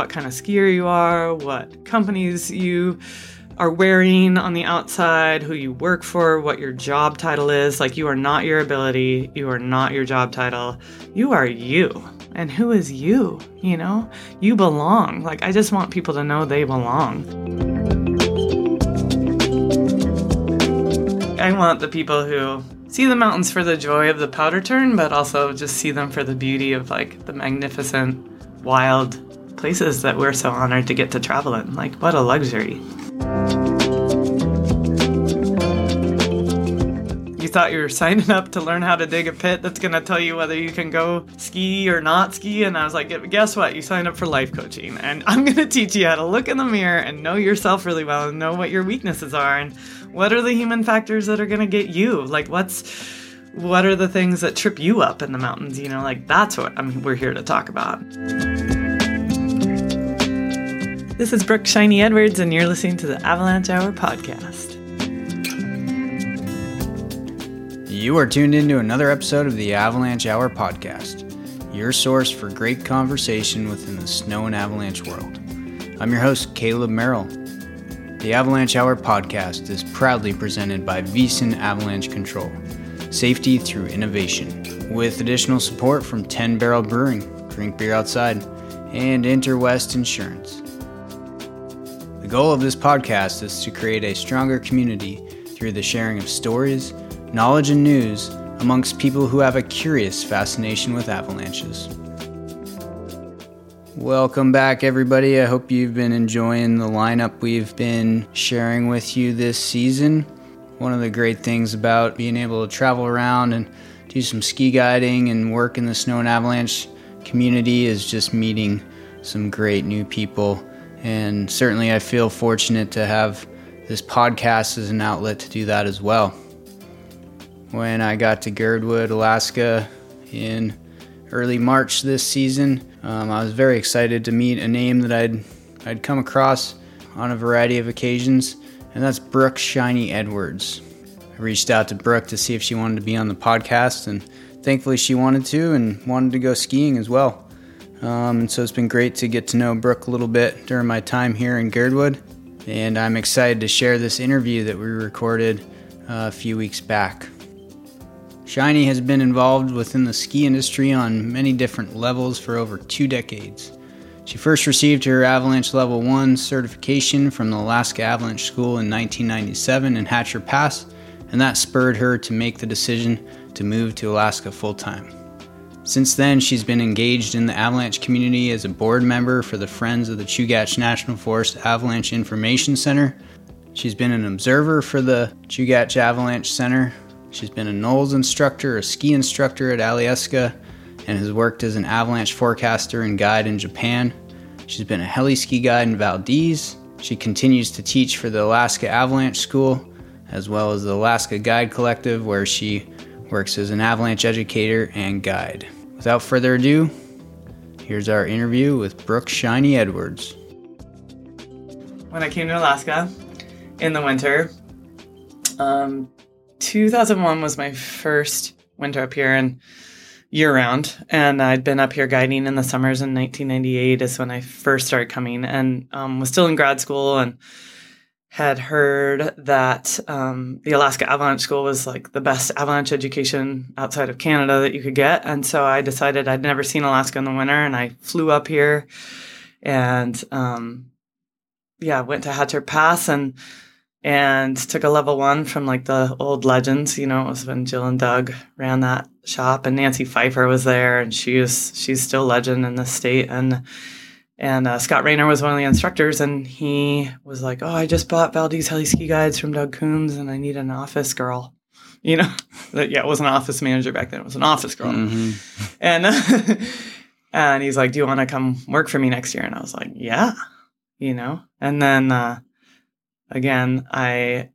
what kind of skier you are, what companies you are wearing on the outside, who you work for, what your job title is. Like, you are not your ability, you are not your job title. You are you. And who is you? You know, you belong. Like, I just want people to know they belong. I want the people who see the mountains for the joy of the powder turn, but also just see them for the beauty of like the magnificent, wild places that we're so honored to get to travel in. Like, what a luxury. You thought you were signing up to learn how to dig a pit that's going to tell you whether you can go ski or not ski. And I was like, guess what? You signed up for life coaching. And I'm going to teach you how to look in the mirror and know yourself really well and know what your weaknesses are and what are the human factors that are going to get you. Like, what's what are the things that trip you up in the mountains you know like that's what I mean, we're here to talk about this is brooke shiny edwards and you're listening to the avalanche hour podcast You are tuned into another episode of the Avalanche Hour podcast, your source for great conversation within the snow and avalanche world. I'm your host, Caleb Merrill. The Avalanche Hour podcast is proudly presented by Wyssen Avalanche Control, safety through innovation, with additional support from 10 Barrel Brewing, Drink Beer Outside, and Interwest Insurance. The goal of this podcast is to create a stronger community through the sharing of stories knowledge and news amongst people who have a curious fascination with avalanches. Welcome back, everybody. I hope you've been enjoying the lineup we've been sharing with you this season. One of the great things about being able to travel around and do some ski guiding and work in the snow and avalanche community is just meeting some great new people. And certainly, I feel fortunate to have this podcast as an outlet to do that as well when I got to Girdwood, Alaska in early March this season. Um, I was very excited to meet a name that I'd, I'd come across on a variety of occasions, and that's Brooke Shiny Edwards. I reached out to Brooke to see if she wanted to be on the podcast, and thankfully she wanted to and wanted to go skiing as well. Um, and so it's been great to get to know Brooke a little bit during my time here in Girdwood, and I'm excited to share this interview that we recorded uh, a few weeks back. Shiny has been involved within the ski industry on many different levels for over two decades. She first received her Avalanche Level 1 certification from the Alaska Avalanche School in 1997 in Hatcher Pass, and that spurred her to make the decision to move to Alaska full time. Since then, she's been engaged in the avalanche community as a board member for the Friends of the Chugach National Forest Avalanche Information Center. She's been an observer for the Chugach Avalanche Center She's been a NOLS instructor, a ski instructor at Alyeska, and has worked as an avalanche forecaster and guide in Japan. She's been a heli ski guide in Valdez. She continues to teach for the Alaska Avalanche School, as well as the Alaska Guide Collective, where she works as an avalanche educator and guide. Without further ado, here's our interview with Brooke Shiny Edwards. When I came to Alaska in the winter, um, 2001 was my first winter up here and year round. And I'd been up here guiding in the summers in 1998 is when I first started coming and um, was still in grad school and had heard that um, the Alaska Avalanche School was like the best avalanche education outside of Canada that you could get. And so I decided I'd never seen Alaska in the winter and I flew up here and um, yeah, went to Hatcher Pass and and took a level one from like the old legends. You know, it was when Jill and Doug ran that shop, and Nancy Pfeiffer was there, and she was she's still legend in the state. And and uh, Scott Rayner was one of the instructors, and he was like, "Oh, I just bought Valdez Heli Ski Guides from Doug Coombs, and I need an office girl." You know, yeah, it was an office manager back then; it was an office girl, mm-hmm. and uh, and he's like, "Do you want to come work for me next year?" And I was like, "Yeah," you know, and then. Uh, again, I,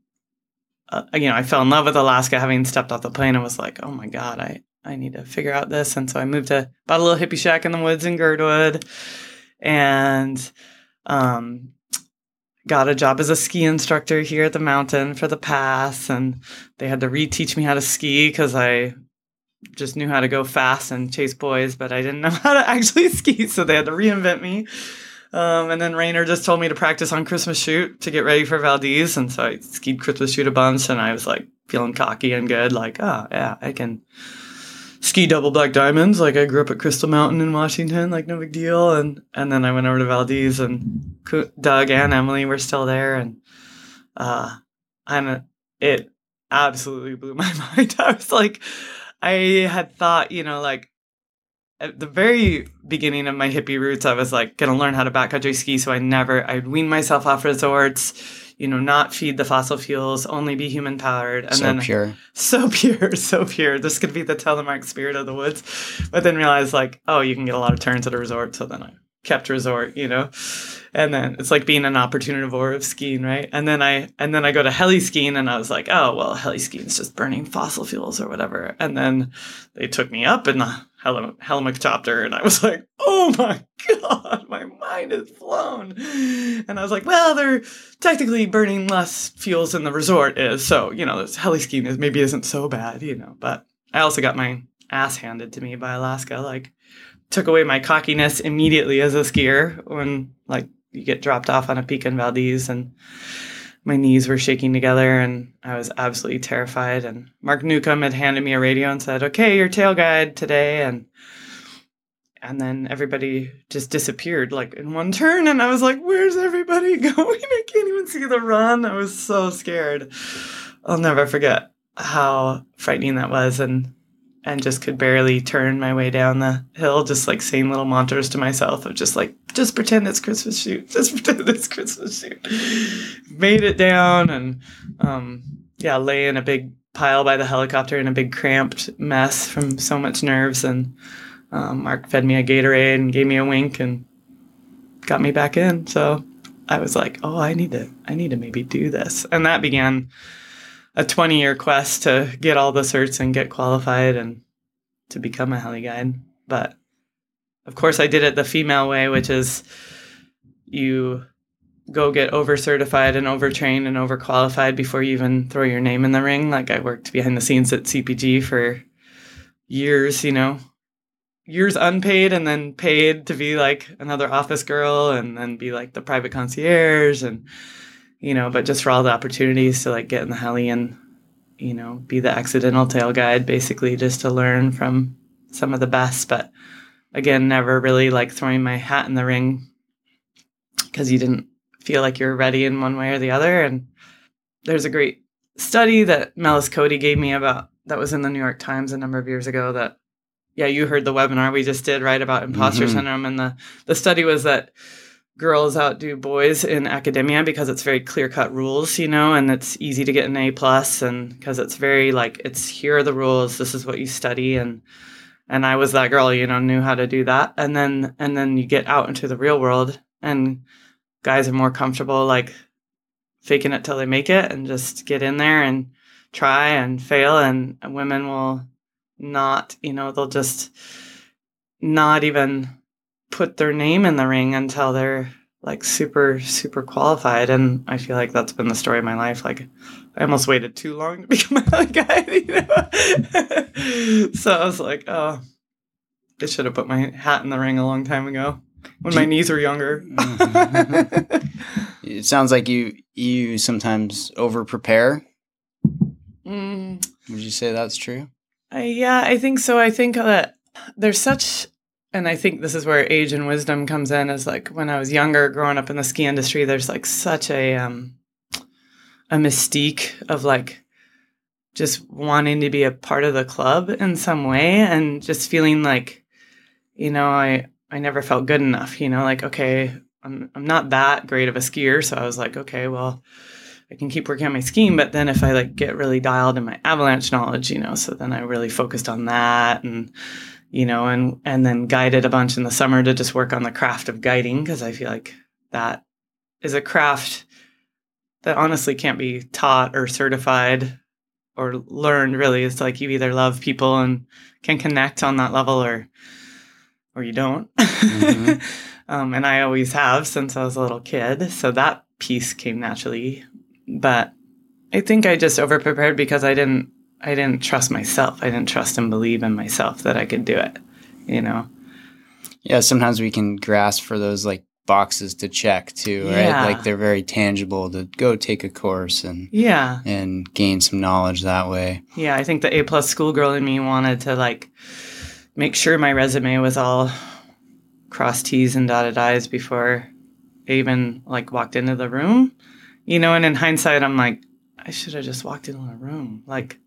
uh, you know, I fell in love with Alaska having stepped off the plane and was like, oh my God, I, I need to figure out this. And so I moved to, bought a little hippie shack in the woods in Girdwood and, um, got a job as a ski instructor here at the mountain for the pass. And they had to reteach me how to ski because I just knew how to go fast and chase boys, but I didn't know how to actually ski, so they had to reinvent me. Um, and then Rayner just told me to practice on Christmas Chute to get ready for Valdez, and so I skied Christmas Chute a bunch, and I was like feeling cocky and good, like, oh yeah, I can ski double black diamonds. Like I grew up at Crystal Mountain in Washington, like no big deal. And and then I went over to Valdez, and Doug and Emily were still there, and uh, and it absolutely blew my mind. I was like, I had thought, you know, like at the very beginning of my hippie roots, I was like gonna learn how to backcountry ski. So I never, I'd wean myself off resorts, you know, not feed the fossil fuels, only be human powered, and so then pure, so pure, so pure. This could be the telemark spirit of the woods, but then realize like, oh, you can get a lot of turns at a resort. So then I kept resort, you know, and then it's like being an opportunivore of skiing, right? And then I and then I go to heli skiing, and I was like, oh well, heli skiing is just burning fossil fuels or whatever. And then they took me up in the hel- helicopter, and I was like, oh my god, my mind is blown. And I was like, well, they're technically burning less fuels than the resort is, so you know, this heli skiing is maybe isn't so bad, you know. But I also got my ass handed to me by Alaska, like took away my cockiness immediately as a skier when like you get dropped off on a peak in Valdez and my knees were shaking together and I was absolutely terrified. And Mark Newcomb had handed me a radio and said, Okay, your tail guide today and and then everybody just disappeared like in one turn and I was like, Where's everybody going? I can't even see the run. I was so scared. I'll never forget how frightening that was and and just could barely turn my way down the hill, just like saying little mantras to myself of just like, just pretend it's Christmas Chute, just pretend it's Christmas Chute. Made it down and, um, yeah, lay in a big pile by the helicopter in a big cramped mess from so much nerves. And um, Mark fed me a Gatorade and gave me a wink and got me back in. So I was like, oh, I need to, I need to maybe do this. And that began a 20 year quest to get all the certs and get qualified and to become a heli guide. But of course, I did it the female way, which is you go get over certified and over trained and over qualified before you even throw your name in the ring. Like I worked behind the scenes at CPG for years, you know, years unpaid and then paid to be like another office girl and then be like the private concierge and you know, but just for all the opportunities to like get in the heli and, you know, be the accidental tail guide basically just to learn from some of the best. But again, never really like throwing my hat in the ring because you didn't feel like you're ready in one way or the other. And there's a great study that Melis Coady gave me about that was in the New York Times a number of years ago that yeah, you heard the webinar we just did, right, about imposter mm-hmm. syndrome. And the, the study was that girls outdo boys in academia because it's very clear cut rules, you know, and it's easy to get an A plus and because it's very like it's here are the rules, this is what you study and and I was that girl, you know, knew how to do that. And then and then you get out into the real world and guys are more comfortable like faking it till they make it and just get in there and try and fail and women will not, you know, they'll just not even put their name in the ring until they're like super super qualified and i feel like that's been the story of my life. Like i almost waited too long to become a guy you know? so i was like oh i should have put my hat in the ring a long time ago when my knees were younger. It sounds like you you sometimes over prepare mm. would you say that's true? Uh, yeah i think so. I think that there's such and I think this is where age and wisdom comes in. Is like when I was younger, growing up in the ski industry, there's like such a um, a mystique of like just wanting to be a part of the club in some way, and just feeling like, you know, I I never felt good enough. You know, like okay, I'm I'm not that great of a skier, so I was like, okay, well. I can keep working on my skiing, but then if I like get really dialed in my avalanche knowledge, you know, so then I really focused on that and you know, and and then guided a bunch in the summer to just work on the craft of guiding because I feel like that is a craft that honestly can't be taught or certified or learned really. It's like you either love people and can connect on that level or or you don't. Mm-hmm. um, and I always have since I was a little kid. So that piece came naturally. But I think I just over prepared because I didn't I didn't trust myself. I didn't trust and believe in myself that I could do it, you know. Yeah, sometimes we can grasp for those like boxes to check too, right? Yeah. Like they're very tangible to go take a course and Yeah. and gain some knowledge that way. Yeah, I think the A plus schoolgirl in me wanted to like make sure my resume was all cross T's and dotted I's before I even like walked into the room. You know, and in hindsight I'm like, I should have just walked into the room. Like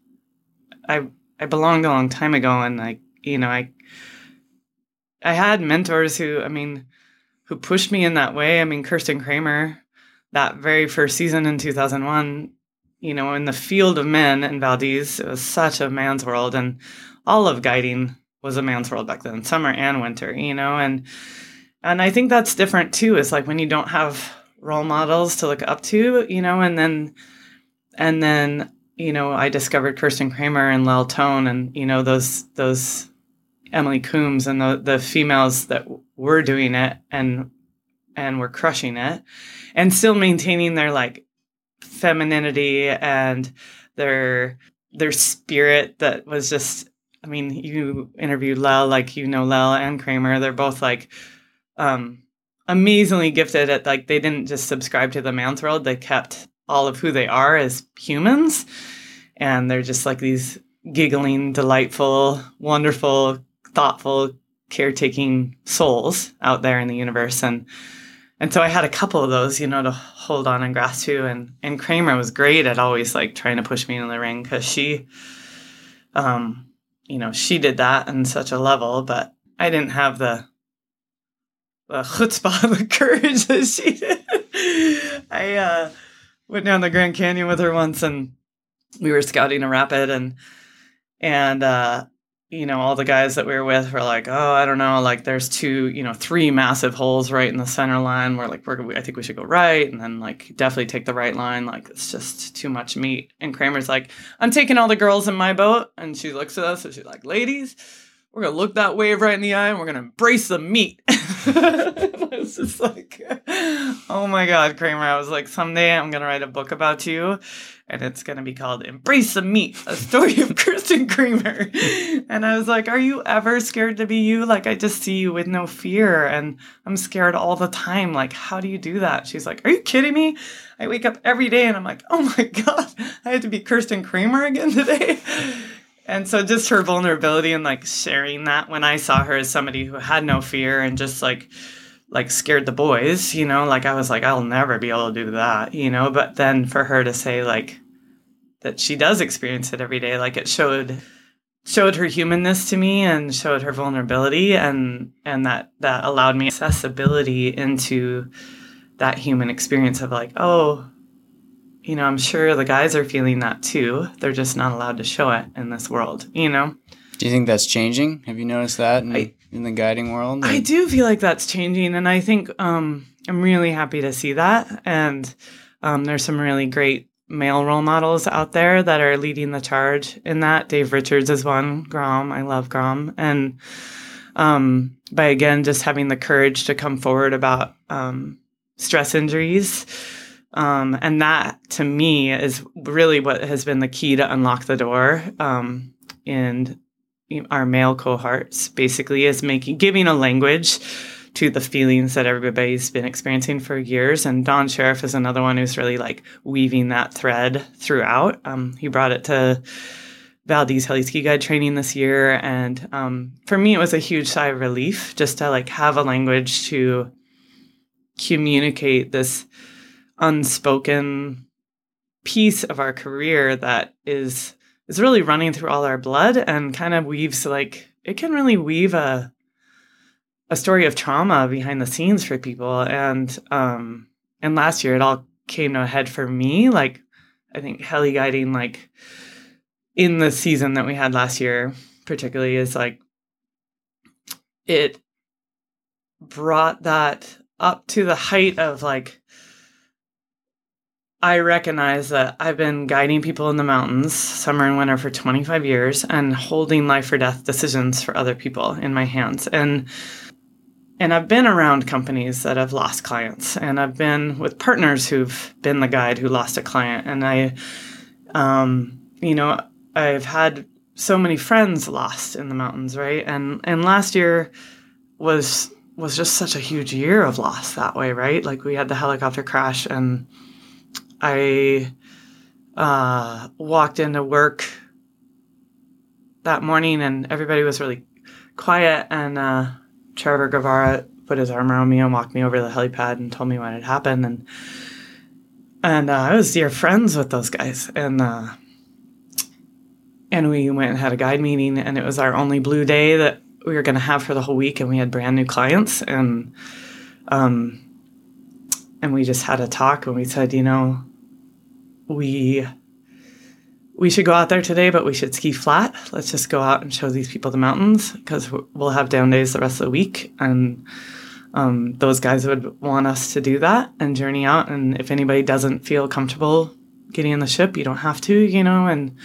I I belonged a long time ago and like, you know, I I had mentors who I mean who pushed me in that way. I mean, Kirsten Kramer, that very first season in 2001, you know, in the field of men in Valdez, it was such a man's world, and all of guiding was a man's world back then, summer and winter, you know, and and I think that's different too. It's like when you don't have role models to look up to, you know, and then and then you know, I discovered Kirsten Kramer and Lel Tone, and you know those those Emily Coombs and the the females that were doing it and and were crushing it, and still maintaining their like femininity and their their spirit that was just I mean, you interviewed Lel, like you know Lel and Kramer. They're both like um amazingly gifted at like they didn't just subscribe to the man's world, they kept all of who they are as humans. And they're just like these giggling, delightful, wonderful, thoughtful, caretaking souls out there in the universe. And and so I had a couple of those, you know, to hold on and grasp to. And and Kramer was great at always like trying to push me in the ring because she, um, you know, she did that on such a level, but I didn't have the the chutzpah, the courage that she did. I uh, went down the Grand Canyon with her once, and we were scouting a rapid, and and uh, you know, all the guys that we were with were like, oh, I don't know, like there's two, you know, three massive holes right in the center line. We're like, we're, I think we should go right, and then like definitely take the right line. Like it's just too much meat. And Kramer's like, I'm taking all the girls in my boat, and she looks at us and she's like, ladies, we're gonna look that wave right in the eye, and we're gonna embrace the meat. it's just like, oh my god, Kramer. I was like, someday I'm gonna write a book about you and it's going to be called Embrace the Meat, a story of Kirsten Kramer. And I was like, Are you ever scared to be you? Like, I just see you with no fear, and I'm scared all the time. Like, how do you do that? She's like, Are you kidding me? I wake up every day and I'm like, Oh my God, I had to be Kirsten Kramer again today. And so just her vulnerability and like sharing that when I saw her as somebody who had no fear and just like, like scared the boys, you know, like I was like, I'll never be able to do that, you know. But then for her to say like that she does experience it every day, like it showed showed her humanness to me and showed her vulnerability and and that that allowed me accessibility into that human experience of like, oh, you know, I'm sure the guys are feeling that too. They're just not allowed to show it in this world, you know. Do you think that's changing? Have you noticed that in, I- in the guiding world? I do feel like that's changing, and I think um, I'm really happy to see that. And um, there's some really great male role models out there that are leading the charge in that. Dave Richards is one. Grom, I love Grom, and um, by again just having the courage to come forward about um, stress injuries. Um, and that to me is really what has been the key to unlock the door um, in our male cohorts basically is making giving a language to the feelings that everybody's been experiencing for years. And Don Sharaf is another one who's really like weaving that thread throughout. Um, he brought it to valdez heli ski guide training this year. And um, for me it was a huge sigh of relief just to like have a language to communicate this unspoken piece of our career that is is really running through all our blood and kind of weaves like it can really weave a a story of trauma behind the scenes for people. And um and last year it all came to a head for me. Like i think heli guiding like in the season that we had last year particularly is like it brought that up to the height of like I recognize that I've been guiding people in the mountains, summer and winter, for 25 years and holding life or death decisions for other people in my hands. And and I've been around companies that have lost clients, and I've been with partners who've been the guide who lost a client. And I, um, you know, I've had so many friends lost in the mountains, right? And and last year was was just such a huge year of loss that way, right? Like we had the helicopter crash and I uh, walked into work that morning and everybody was really quiet and uh, Trevor Guevara put his arm around me and walked me over to the helipad and told me what had happened and and uh, I was dear friends with those guys and uh, and we went and had a guide meeting and it was our only blue day that we were going to have for the whole week and we had brand new clients and um and we just had a talk and we said you know we we should go out there today but we should ski flat let's just go out and show these people the mountains because we'll have down days the rest of the week and um, those guys would want us to do that and journey out and if anybody doesn't feel comfortable getting in the ship you don't have to you know and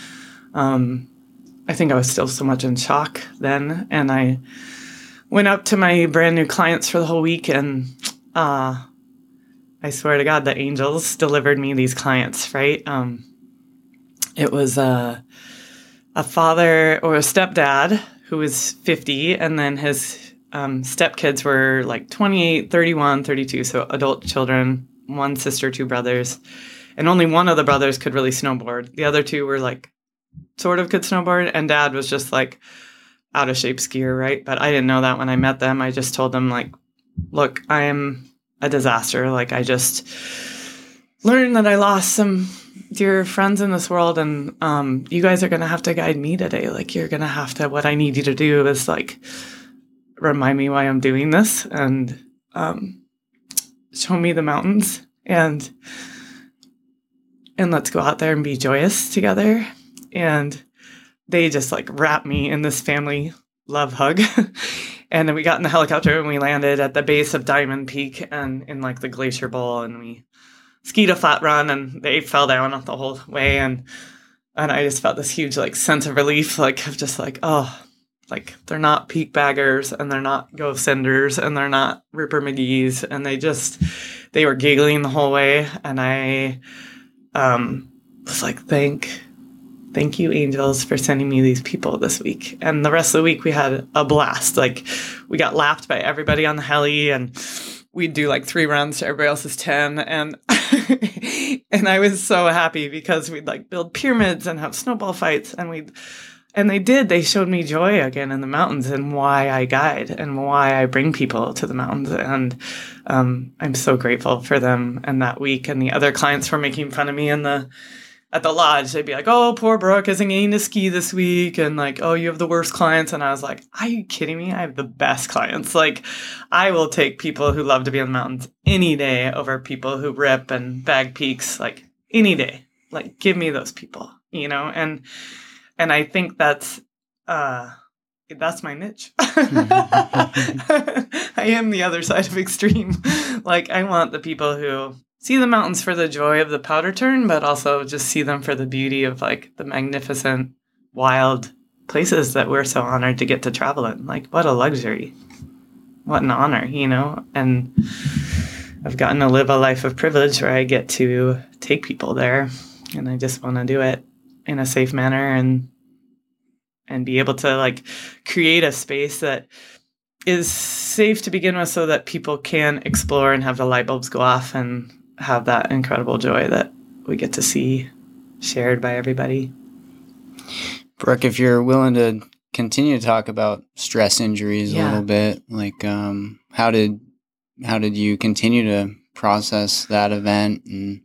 um, I think I was still so much in shock then. And I went up to my brand new clients for the whole week. And uh, I swear to God, the angels delivered me these clients, right? Um, it was a, a father or a stepdad who was 50, and then his um, stepkids were like 28, 31, 32, so adult children, one sister, two brothers. And only one of the brothers could really snowboard. The other two were like sort of could snowboard, and dad was just like out of shape skier, right? But I didn't know that when I met them. I just told them, like, look, I am a disaster. Like, I just learned that I lost some dear friends in this world, and um, you guys are to have to guide me today. Like, you're to have to, what I need you to do is like remind me why I'm doing this and um, show me the mountains and and let's go out there and be joyous together and they just like wrap me in this family love hug. and then we got in the helicopter and we landed at the base of Diamond Peak and in like the glacier bowl and we skied a flat run and they fell down the whole way. And and I just felt this huge like sense of relief, like of just like, oh, like they're not peak baggers and they're not ghost senders and they're not Ripper McGee's. And they just they were giggling the whole way. And I um was like, thank thank you angels for sending me these people this week. And the rest of the week we had a blast. Like we got laughed by everybody on the heli and we'd do like three runs to everybody else's 10 and and i was so happy because we'd like build pyramids and have snowball fights. And we'd and they did. They showed me joy again in the mountains and why i guide and why i bring people to the mountains. And um, i'm so grateful for them and that week and the other clients were making fun of me in the at the lodge, they'd be like, "Oh, poor Brooke isn't getting to ski this week," and like, "Oh, you have the worst clients." And I was like, "Are you kidding me? I have the best clients. Like, I will take people who love to be on the mountains any day over people who rip and bag peaks. Like any day. Like, give me those people, you know." And and I think that's uh, that's my niche. I am the other side of extreme. like, I want the people who see the mountains for the joy of the powder turn, but also just see them for the beauty of like the magnificent, wild places that we're so honored to get to travel in. Like, what a luxury. What an honor, you know? And I've gotten to live a life of privilege where I get to take people there. And I just want to do it in a safe manner and and be able to like create a space that is safe to begin with so that people can explore and have the light bulbs go off and have that incredible joy that we get to see shared by everybody. Brooke, if you're willing to continue to talk about stress injuries Yeah. a little bit, like um, how did how did you continue to process that event and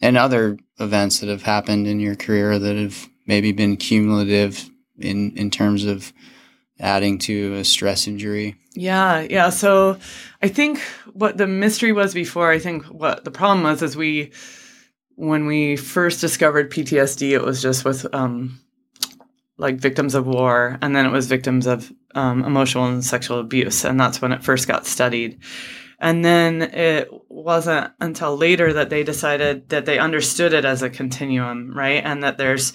and other events that have happened in your career that have maybe been cumulative in in terms of adding to a stress injury? Yeah, yeah. So I think what the mystery was before, I think what the problem was is we, when we first discovered PTSD, it was just with um, like victims of war, and then it was victims of um, emotional and sexual abuse, and that's when it first got studied. And then it wasn't until later that they decided that they understood it as a continuum, right? And that there's,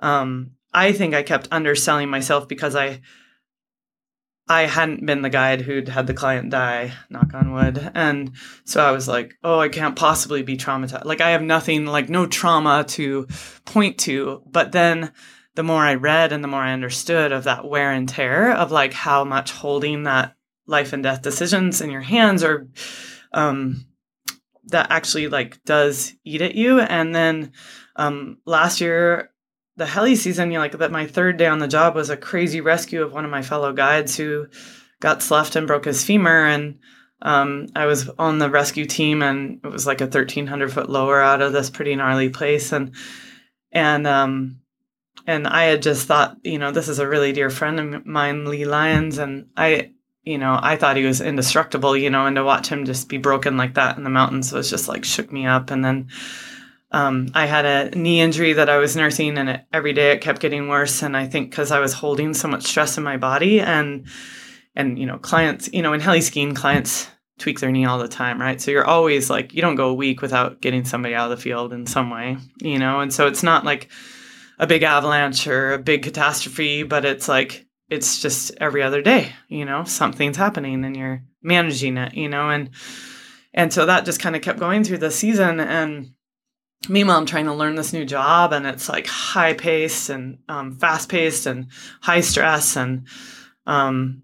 um, I think I kept underselling myself because I I hadn't been the guide who'd had the client die, knock on wood. And so I was like, oh, I can't possibly be traumatized. Like, I have nothing, like, no trauma to point to. But then the more I read and the more I understood of that wear and tear of like how much holding that life and death decisions in your hands or um, that actually like does eat at you. And then um, last year, the heli season, you know, like that my third day on the job was a crazy rescue of one of my fellow guides who got sloughed and broke his femur. And um, I was on the rescue team and it was like a 1300 foot lower out of this pretty gnarly place. And, and, um, and I had just thought, you know, this is a really dear friend of mine, Lee Lyons, and I, you know, I thought he was indestructible, you know, and to watch him just be broken like that in the mountains was just like shook me up. And then um, I had a knee injury that I was nursing, and it, every day it kept getting worse. And I think because I was holding so much stress in my body, and and you know, clients, you know, in heli skiing, clients tweak their knee all the time, right? So you're always like, you don't go a week without getting somebody out of the field in some way, you know. And so it's not like a big avalanche or a big catastrophe, but it's like it's just every other day, you know, something's happening and you're managing it, you know, and and so that just kind of kept going through the season and meanwhile I'm trying to learn this new job and it's like high paced and um, fast paced and high stress and um,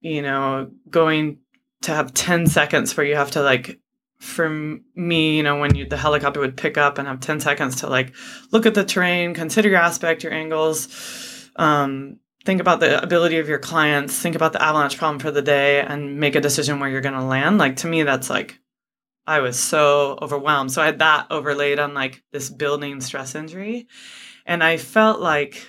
you know, going to have 10 seconds where you have to like for me, you know, when you, the helicopter would pick up and have 10 seconds to like look at the terrain, consider your aspect, your angles, um, think about the ability of your clients, think about the avalanche problem for the day, and make a decision where you're going to land. Like to me, that's like, I was so overwhelmed. So I had that overlaid on like this building stress injury. And I felt like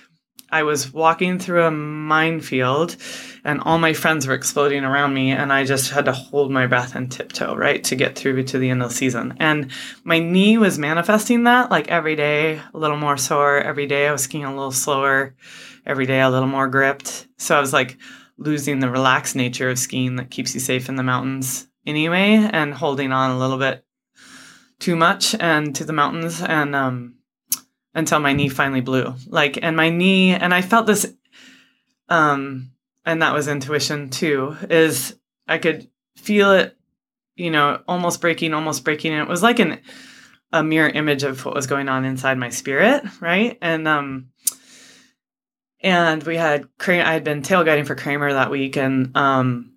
I was walking through a minefield and all my friends were exploding around me and I just had to hold my breath and tiptoe, right, to get through to the end of the season. And my knee was manifesting that like every day, a little more sore. Every day I was skiing a little slower every day a little more gripped. So I was like losing the relaxed nature of skiing that keeps you safe in the mountains anyway and holding on a little bit too much and to the mountains and um until my knee finally blew. Like and my knee and I felt this um and that was intuition too is I could feel it you know almost breaking almost breaking and it was like an a mirror image of what was going on inside my spirit, right? And um and we had Kramer, I had been tail guiding for Kramer that week, and um,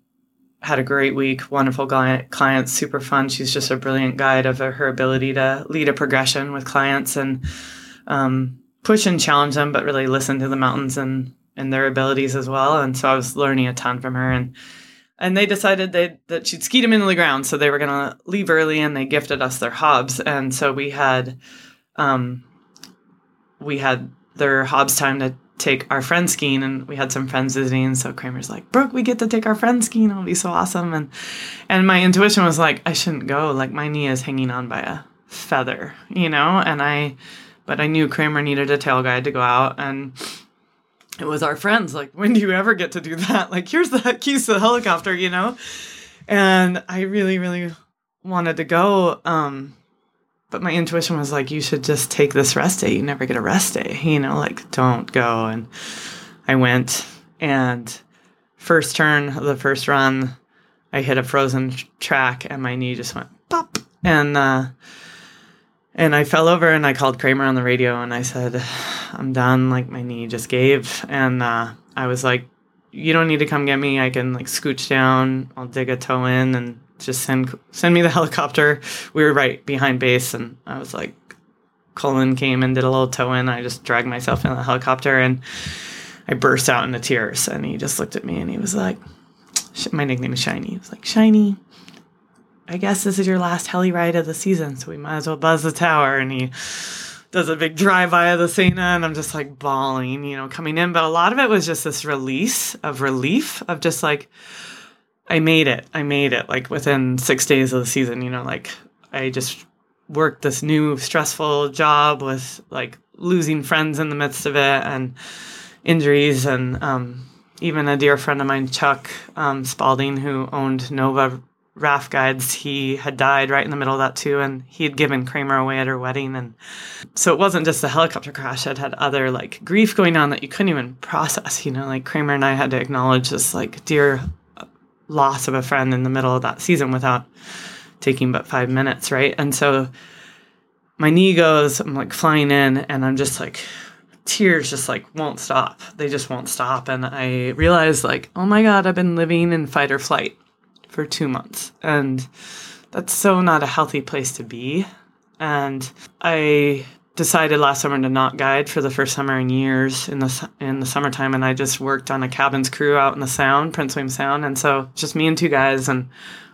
had a great week. Wonderful client, super fun. She's just a brilliant guide of her ability to lead a progression with clients and um, push and challenge them, but really listen to the mountains and and their abilities as well. And so I was learning a ton from her, and and they decided they, that she'd skied them into the ground, so they were going to leave early, and they gifted us their Hobbs, and so we had um, we had their Hobbs time to take our friends skiing and we had some friends visiting so kramer's like brooke we get to take our friends skiing it'll be so awesome. And and my intuition was like i shouldn't go like my knee is hanging on by a feather you know? And i but i knew kramer needed a tail guide to go out and it was our friends like when do you ever get to do that? Like here's the keys to the helicopter you know? And i really really wanted to go um but my intuition was like, you should just take this rest day. You never get a rest day, you know, like don't go. And I went and first turn of the first run, I hit a frozen track and my knee just went pop. And, uh, and I fell over and I called Kramer on the radio and I said, I'm done. Like my knee just gave. And, uh, I was like, you don't need to come get me. I can like scooch down. I'll dig a toe in and just send send me the helicopter. We were right behind base, and I was like, Colin came and did a little tow in. I just dragged myself in the helicopter, and I burst out into tears. And he just looked at me, and he was like, "My nickname is Shiny." He was like, "Shiny." I guess this is your last heli ride of the season, so we might as well buzz the tower. And he does a big drive by of the Tsaina, and I'm just like bawling, you know, coming in. But a lot of it was just this release of relief of just like, I made it. I made it like within six days of the season. You know, like I just worked this new stressful job with like losing friends in the midst of it and injuries and um, even a dear friend of mine, Chuck um, Spalding, who owned Nova Raft Guides, he had died right in the middle of that too, and he had given Kramer away at her wedding, and so it wasn't just the helicopter crash; it had other like grief going on that you couldn't even process. You know, like Kramer and I had to acknowledge this like dear loss of a friend in the middle of that season without taking but five minutes, right? And so my knee goes, I'm like flying in, and I'm just like tears just like won't stop. They just won't stop. And I realized, like, oh my God, I've been living in fight or flight for two months. And that's so not a healthy place to be. And I decided last summer to not guide for the first summer in years in the in the summertime, and I just worked on a cabins crew out in the Sound, Prince William Sound, and so just me and two guys, and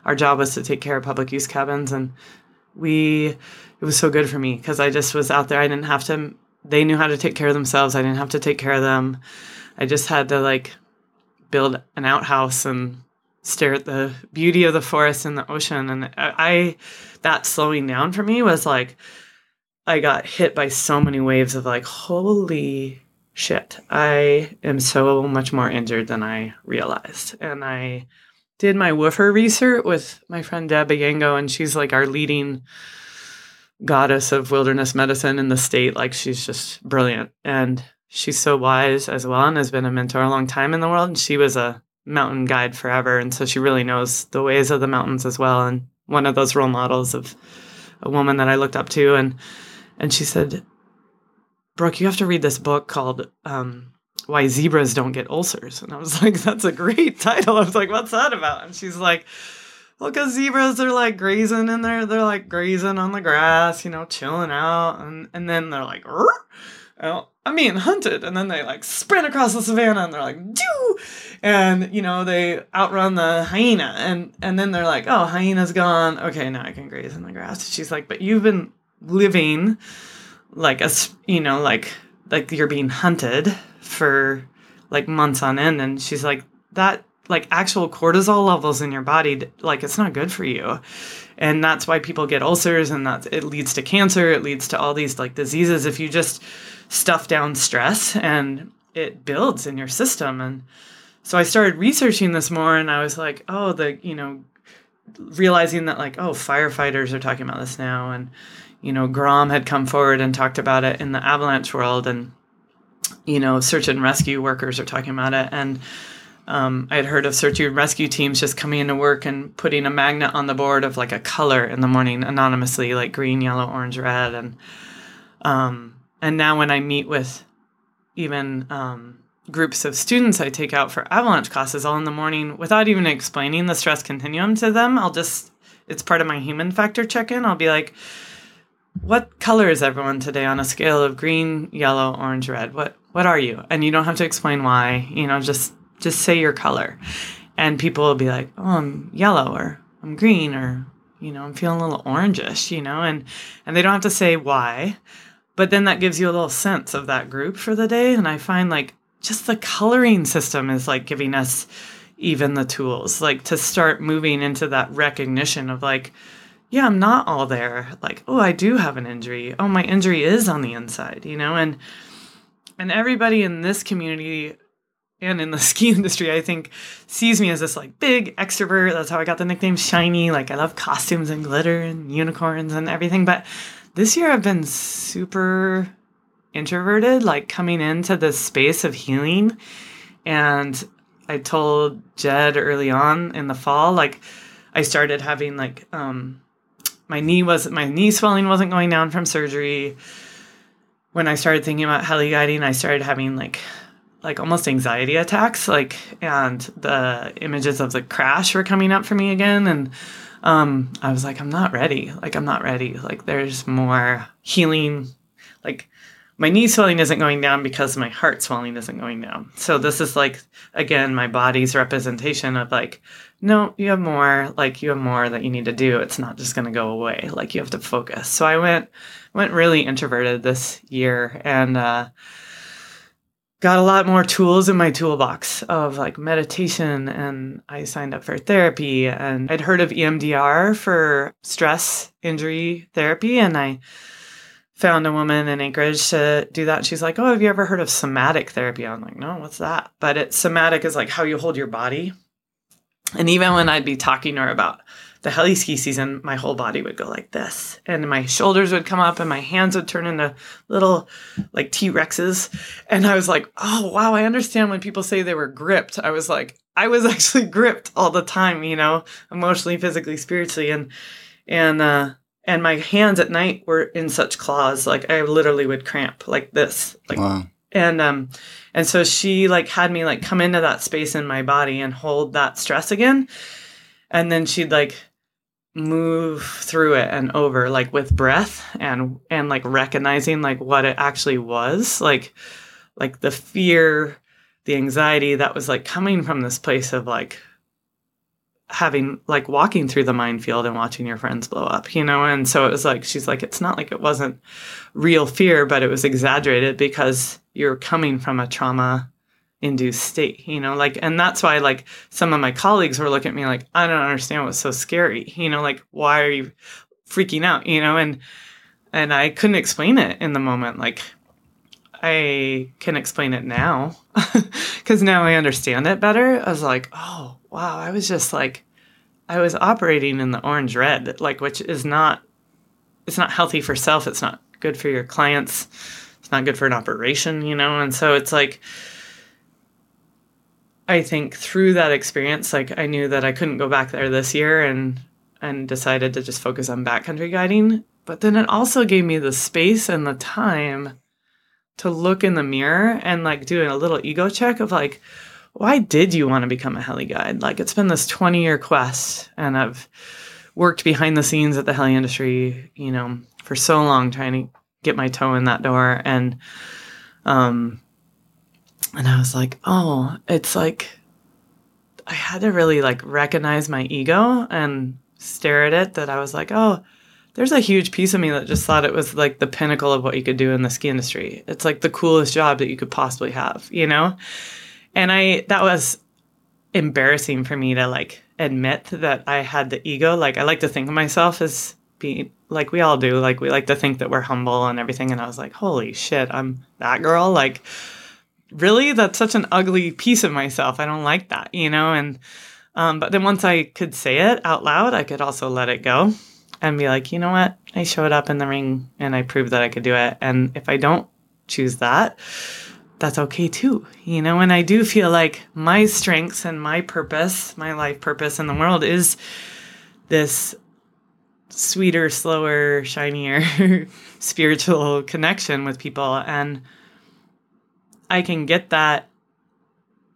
our job was to take care of public use cabins, and we it was so good for me because I just was out there. I didn't have to. They knew how to take care of themselves. I didn't have to take care of them. I just had to like build an outhouse and stare at the beauty of the forest and the ocean. And I, I that slowing down for me was like I got hit by so many waves of like, holy shit, I am so much more injured than I realized. And I did my WFR research with my friend Deb Ajango, and she's like our leading goddess of wilderness medicine in the state. Like she's just brilliant. And she's so wise as well and has been a mentor a long time in the world. And she was a mountain guide forever. And so she really knows the ways of the mountains as well. And one of those role models of a woman that I looked up to. And and she said, Brooke, you have to read this book called um, Why Zebras Don't Get Ulcers. And I was like, that's a great title. I was like, what's that about? And she's like, well, because zebras are like grazing in there. They're like grazing on the grass, you know, chilling out. And, and then they're like, well, I'm being hunted. And then they like sprint across the savannah and they're like, Doo! And, you know, they outrun the hyena. And, and then they're like, oh, hyena's gone. Okay, now I can graze in the grass. She's like, but you've been living like a you know like like you're being hunted for like months on end and she's like that like actual cortisol levels in your body like it's not good for you. And that's why people get ulcers and that it leads to cancer it leads to all these like diseases. If you just stuff down stress and it builds in your system. And so i started researching this more and i was like oh the you know realizing that like oh firefighters are talking about this now and you know, Grom had come forward and talked about it in the avalanche world, and you know, search and rescue workers are talking about it, and um, I had heard of search and rescue teams just coming into work and putting a magnet on the board of like a color in the morning anonymously, like green, yellow, orange, red, and um, and now when I meet with even um, groups of students I take out for avalanche classes all in the morning, without even explaining the stress continuum to them, I'll just it's part of my human factor check in. I'll be like what color is everyone today on a scale of green, yellow, orange, red? What what are you? And you don't have to explain why. You know, just just say your color, and people will be like, "Oh, I'm yellow," or "I'm green," or you know, "I'm feeling a little orangish," you know, and and they don't have to say why, but then that gives you a little sense of that group for the day. And I find like just the coloring system is like giving us even the tools, like to start moving into that recognition of like yeah, I'm not all there. Like, oh, I do have an injury. Oh, my injury is on the inside, you know? And and everybody in this community and in the ski industry, I think, sees me as this like big extrovert. That's how I got the nickname Shiny. Like I love costumes and glitter and unicorns and everything. But this year I've been super introverted, like coming into this space of healing. And I told Jed early on in the fall, like I started having like um my knee was my knee swelling wasn't going down from surgery. When I started thinking about heli guiding, I started having like like almost anxiety attacks like and the images of the crash were coming up for me again and um I was like I'm not ready. Like I'm not ready. Like there's more healing like my knee swelling isn't going down because my heart swelling isn't going down. So this is like again my body's representation of like no, you have more, like you have more that you need to do. It's not just going to go away. Like you have to focus. So I went went really introverted this year and uh got a lot more tools in my toolbox of like meditation and I signed up for therapy and I'd heard of EMDR for stress injury therapy and I found a woman in Anchorage to do that. She's like, "Oh, have you ever heard of somatic therapy?" I'm like, "No, what's that?" But it somatic is like how you hold your body and even when I'd be talking to her about the heli ski season, my whole body would go like this, and my shoulders would come up, and my hands would turn into little like T Rexes. And I was like, oh, wow, I understand when people say they were gripped. I was like, I was actually gripped all the time, you know, emotionally, physically, spiritually. And, and, uh, and my hands at night were in such claws, like I literally would cramp like this, like, wow. and um and so she like had me like come into that space in my body and hold that stress again and then she'd like move through it and over like with breath and and like recognizing like what it actually was like like the fear the anxiety that was like coming from this place of like having like walking through the minefield and watching your friends blow up, you know? And so it was like, she's like, it's not like it wasn't real fear, but it was exaggerated because you're coming from a trauma induced state, you know? Like, and that's why like some of my colleagues were looking at me like, I don't understand what's so scary, you know? Like, why are you freaking out, you know? And, and I couldn't explain it in the moment. Like, I can explain it now because now I understand it better. I was like, oh, wow, I was just like, I was operating in the orange red, like, which is not, it's not healthy for self. It's not good for your clients. It's not good for an operation, you know? And so it's like, I think through that experience, like I knew that I couldn't go back there this year and, and decided to just focus on backcountry guiding. But then it also gave me the space and the time to look in the mirror and like do a little ego check of like, why did you want to become a heli guide? Like it's been this 20 year quest and I've worked behind the scenes at the heli industry, you know, for so long trying to get my toe in that door and um and I was like, "Oh, it's like I had to really like recognize my ego and stare at it that I was like, "Oh, there's a huge piece of me that just thought it was like the pinnacle of what you could do in the ski industry. It's like the coolest job that you could possibly have, you know? And I that was embarrassing for me to like admit that I had the ego. Like I like to think of myself as being like we all do. Like we like to think that we're humble and everything. And I was like, holy shit, I'm that girl. Like really? That's such an ugly piece of myself. I don't like that, you know? And um, but then once I could say it out loud, I could also let it go and be like, you know what? I showed up in the ring and I proved that I could do it. And if I don't choose that, that's okay too, you know? And I do feel like my strengths and my purpose, my life purpose in the world is this sweeter, slower, shinier spiritual connection with people. And I can get that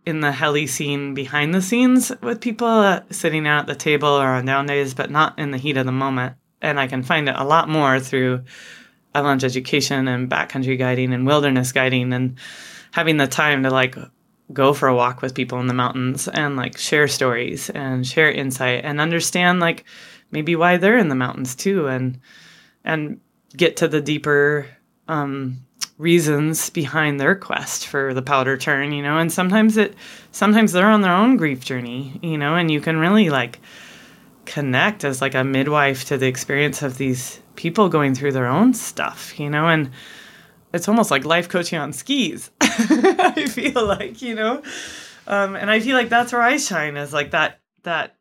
in the heli scene behind the scenes with people uh, sitting out at the table or on down days, but not in the heat of the moment. And I can find it a lot more through avalanche education and backcountry guiding and wilderness guiding and having the time to like go for a walk with people in the mountains and like share stories and share insight and understand like maybe why they're in the mountains too and and get to the deeper um, reasons behind their quest for the powder turn you know? And sometimes it sometimes they're on their own grief journey you know? And you can really like connect as like a midwife to the experience of these people going through their own stuff you know? And it's almost like life coaching on skis. I feel like, you know, um, and I feel like that's where I shine is like that that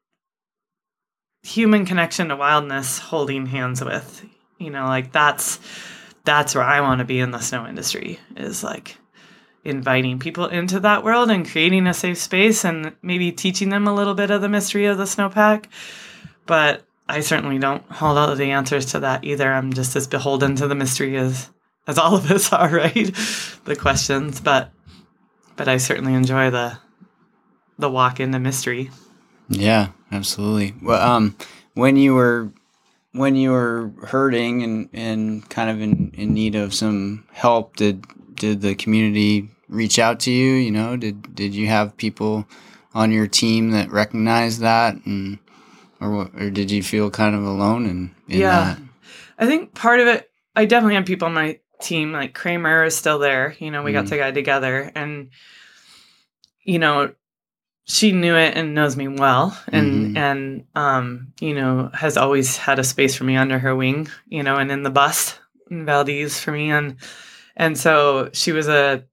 human connection to wildness, holding hands with, you know, like that's that's where I want to be in the snow industry is like inviting people into that world and creating a safe space and maybe teaching them a little bit of the mystery of the snowpack. But I certainly don't hold out the answers to that either. I'm just as beholden to the mystery as as all of us are, right? the questions, but but I certainly enjoy the the walk into mystery. Yeah, absolutely. Well, um, when you were when you were hurting and, and kind of in, in need of some help, did did the community reach out to you? You know, did did you have people on your team that recognized that, and or or did you feel kind of alone in, in yeah. that? I think part of it, I definitely had people on my team like Kramer is still there. You know, we mm. got to guide together and you know, she knew it and knows me well and mm-hmm. and um, you know, has always had a space for me under her wing, you know, and in the bus in Valdez for me and and so she was a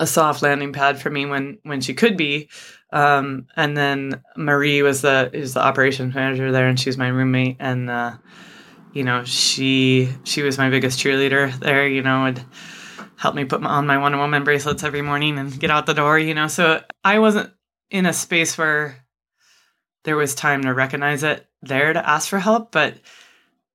a soft landing pad for me when when she could be. Um, and then Marie was the is the operations manager there and she's my roommate and uh, you know, she she was my biggest cheerleader there. You know, would help me put on my Wonder Woman bracelets every morning and get out the door. You know, so I wasn't in a space where there was time to recognize it there to ask for help. But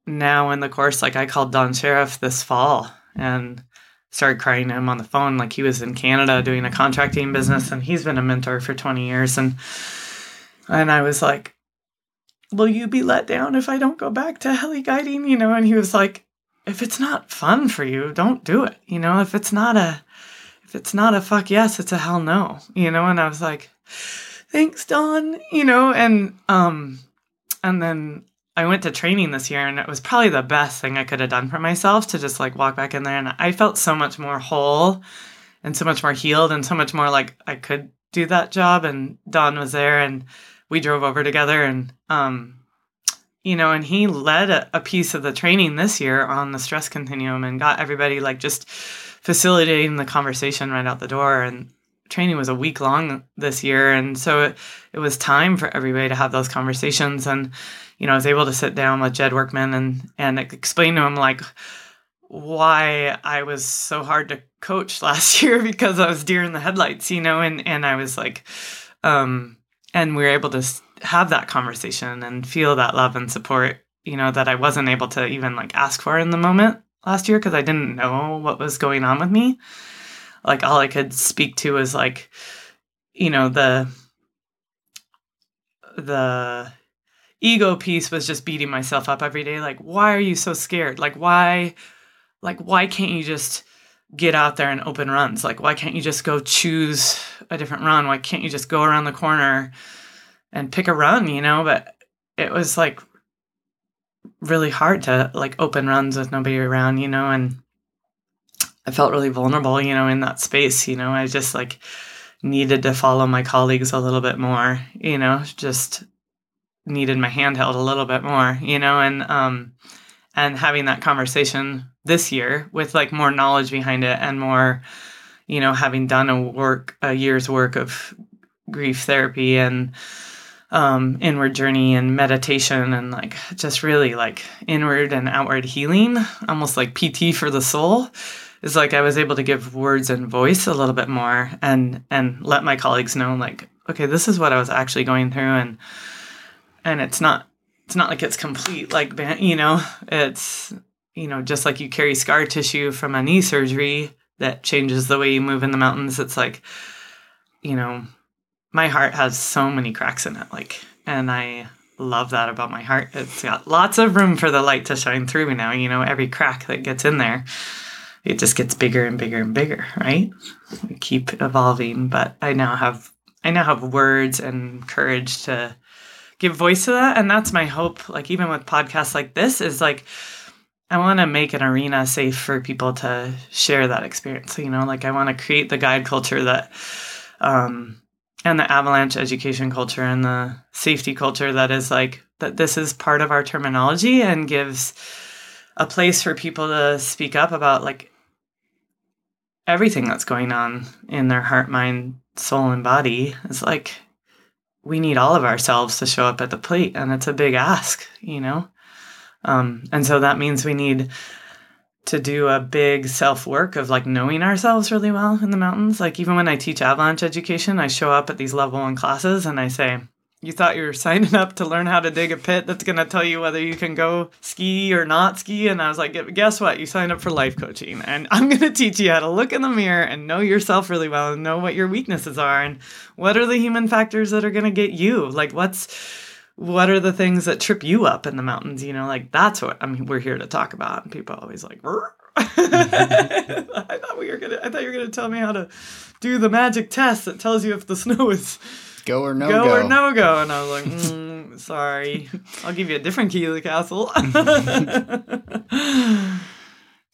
now in the course, like I called Don Sharaf this fall and started crying to him on the phone. Like he was in Canada doing a contracting business and he's been a mentor for 20 years. And, and I was like, will you be let down if I don't go back to heli guiding? You know, and he was like, if it's not fun for you, don't do it. You know, if it's not a, if it's not a fuck yes, it's a hell no. You know, and I was like, thanks, Don. You know, and um, and then I went to training this year, and it was probably the best thing I could have done for myself to just like walk back in there, and I felt so much more whole, and so much more healed, and so much more like I could do that job. And Don was there, and we drove over together, and um, you know, and he led a, a piece of the training this year on the stress continuum, and got everybody like just facilitating the conversation right out the door. And training was a week long this year. And so it, it was time for everybody to have those conversations. And, you know, I was able to sit down with Jed Workman and, and explain to him like why I was so hard to coach last year because I was deer in the headlights, you know, and, and I was like, um, and we were able to have that conversation and feel that love and support, you know, that I wasn't able to even like ask for in the moment last year because I didn't know what was going on with me. Like all I could speak to was like, you know, the the ego piece was just beating myself up every day. Like, why are you so scared? Like, why, like, why can't you just get out there and open runs? Like, why can't you just go choose a different run? Why can't you just go around the corner and pick a run? You know, but it was like really hard to like open runs with nobody around, you know, and I felt really vulnerable, you know, in that space, you know. I just like needed to follow my colleagues a little bit more, you know, just needed my handheld a little bit more, you know, and um and having that conversation this year with like more knowledge behind it and more you know having done a work a year's work of grief therapy and um, inward journey and meditation and like just really like inward and outward healing, almost like PT for the soul. Is like I was able to give words and voice a little bit more and and let my colleagues know like okay this is what I was actually going through and and it's not it's not like it's complete like you know it's you know just like you carry scar tissue from a knee surgery that changes the way you move in the mountains it's like you know my heart has so many cracks in it like and i love that about my heart. It's got lots of room for the light to shine through me now you know every crack that gets in there it just gets bigger and bigger and bigger right? We keep evolving but i now have i now have words and courage to give voice to that and that's my hope like even with podcasts like this is like i want to make an arena safe for people to share that experience you know? Like i want to create the guide culture that um and the avalanche education culture and the safety culture that is like that this is part of our terminology and gives a place for people to speak up about like everything that's going on in their heart mind soul and body. It's like we need all of ourselves to show up at the plate and it's a big ask you know um, and so that means we need to do a big self work of like knowing ourselves really well in the mountains. Like even when I teach avalanche education, I show up at these level one classes and I say, you thought you were signing up to learn how to dig a pit that's going to tell you whether you can go ski or not ski. And I was like, guess what? You signed up for life coaching. And I'm going to teach you how to look in the mirror and know yourself really well and know what your weaknesses are and what are the human factors that are going to get you. Like, what's what are the things that trip you up in the mountains? You know, like that's what I mean. We're here to talk about. And people always like, I thought we were gonna. I thought you were gonna tell me how to do the magic test that tells you if the snow is go or no go, go. or no go. And I was like, mm, sorry, I'll give you a different key to the castle.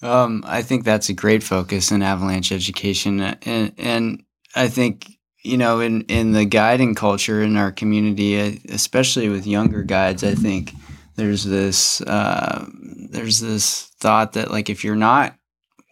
um, I think that's a great focus in avalanche education, and and I think you know, in, in the guiding culture in our community, uh, especially with younger guides, I think there's this uh, there's this thought that like if you're not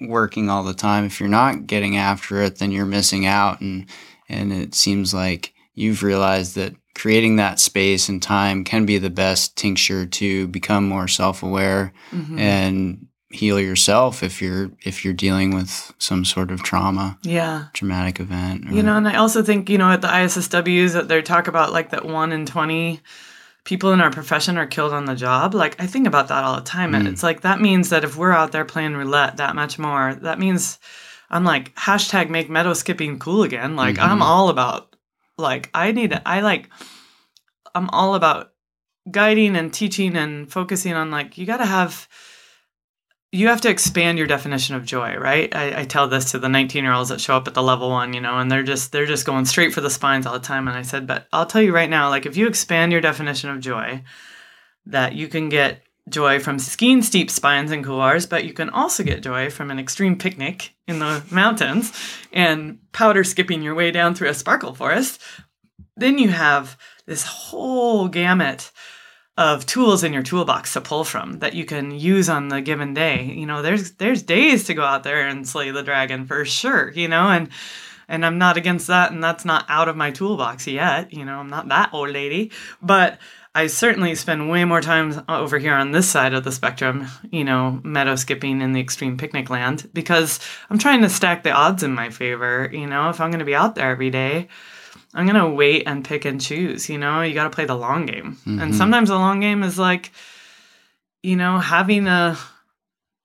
working all the time, if you're not getting after it, then you're missing out, and and it seems like you've realized that creating that space and time can be the best tincture to become more self-aware mm-hmm. and heal yourself if you're if you're dealing with some sort of trauma yeah traumatic event or, you know and i also think you know at the issws that they talk about like that 1 in 20 people in our profession are killed on the job. Like I think about that all the time. And it's like that means that if we're out there playing roulette that much more, that means I'm like hashtag make meadow skipping cool again. Like I'm all about like I need to, I like I'm all about guiding and teaching and focusing on like you got to have you have to expand your definition of joy right? I, I tell this to the 19 year olds that show up at the level one you know and they're just they're just going straight for the spines all the time and i said but i'll tell you right now like if you expand your definition of joy that you can get joy from skiing steep spines and couloirs but you can also get joy from an extreme picnic in the mountains and powder skipping your way down through a sparkle forest then you have this whole gamut of tools in your toolbox to pull from that you can use on the given day. You know, there's there's days to go out there and slay the dragon for sure, you know, and and I'm not against that and that's not out of my toolbox yet, you know, I'm not that old lady, but I certainly spend way more time over here on this side of the spectrum, you know, meadow skipping in the extreme picnic land because I'm trying to stack the odds in my favor, you know, if I'm going to be out there every day, I'm gonna wait and pick and choose. You know, you got to play the long game, Mm-hmm. and sometimes the long game is like, you know, having a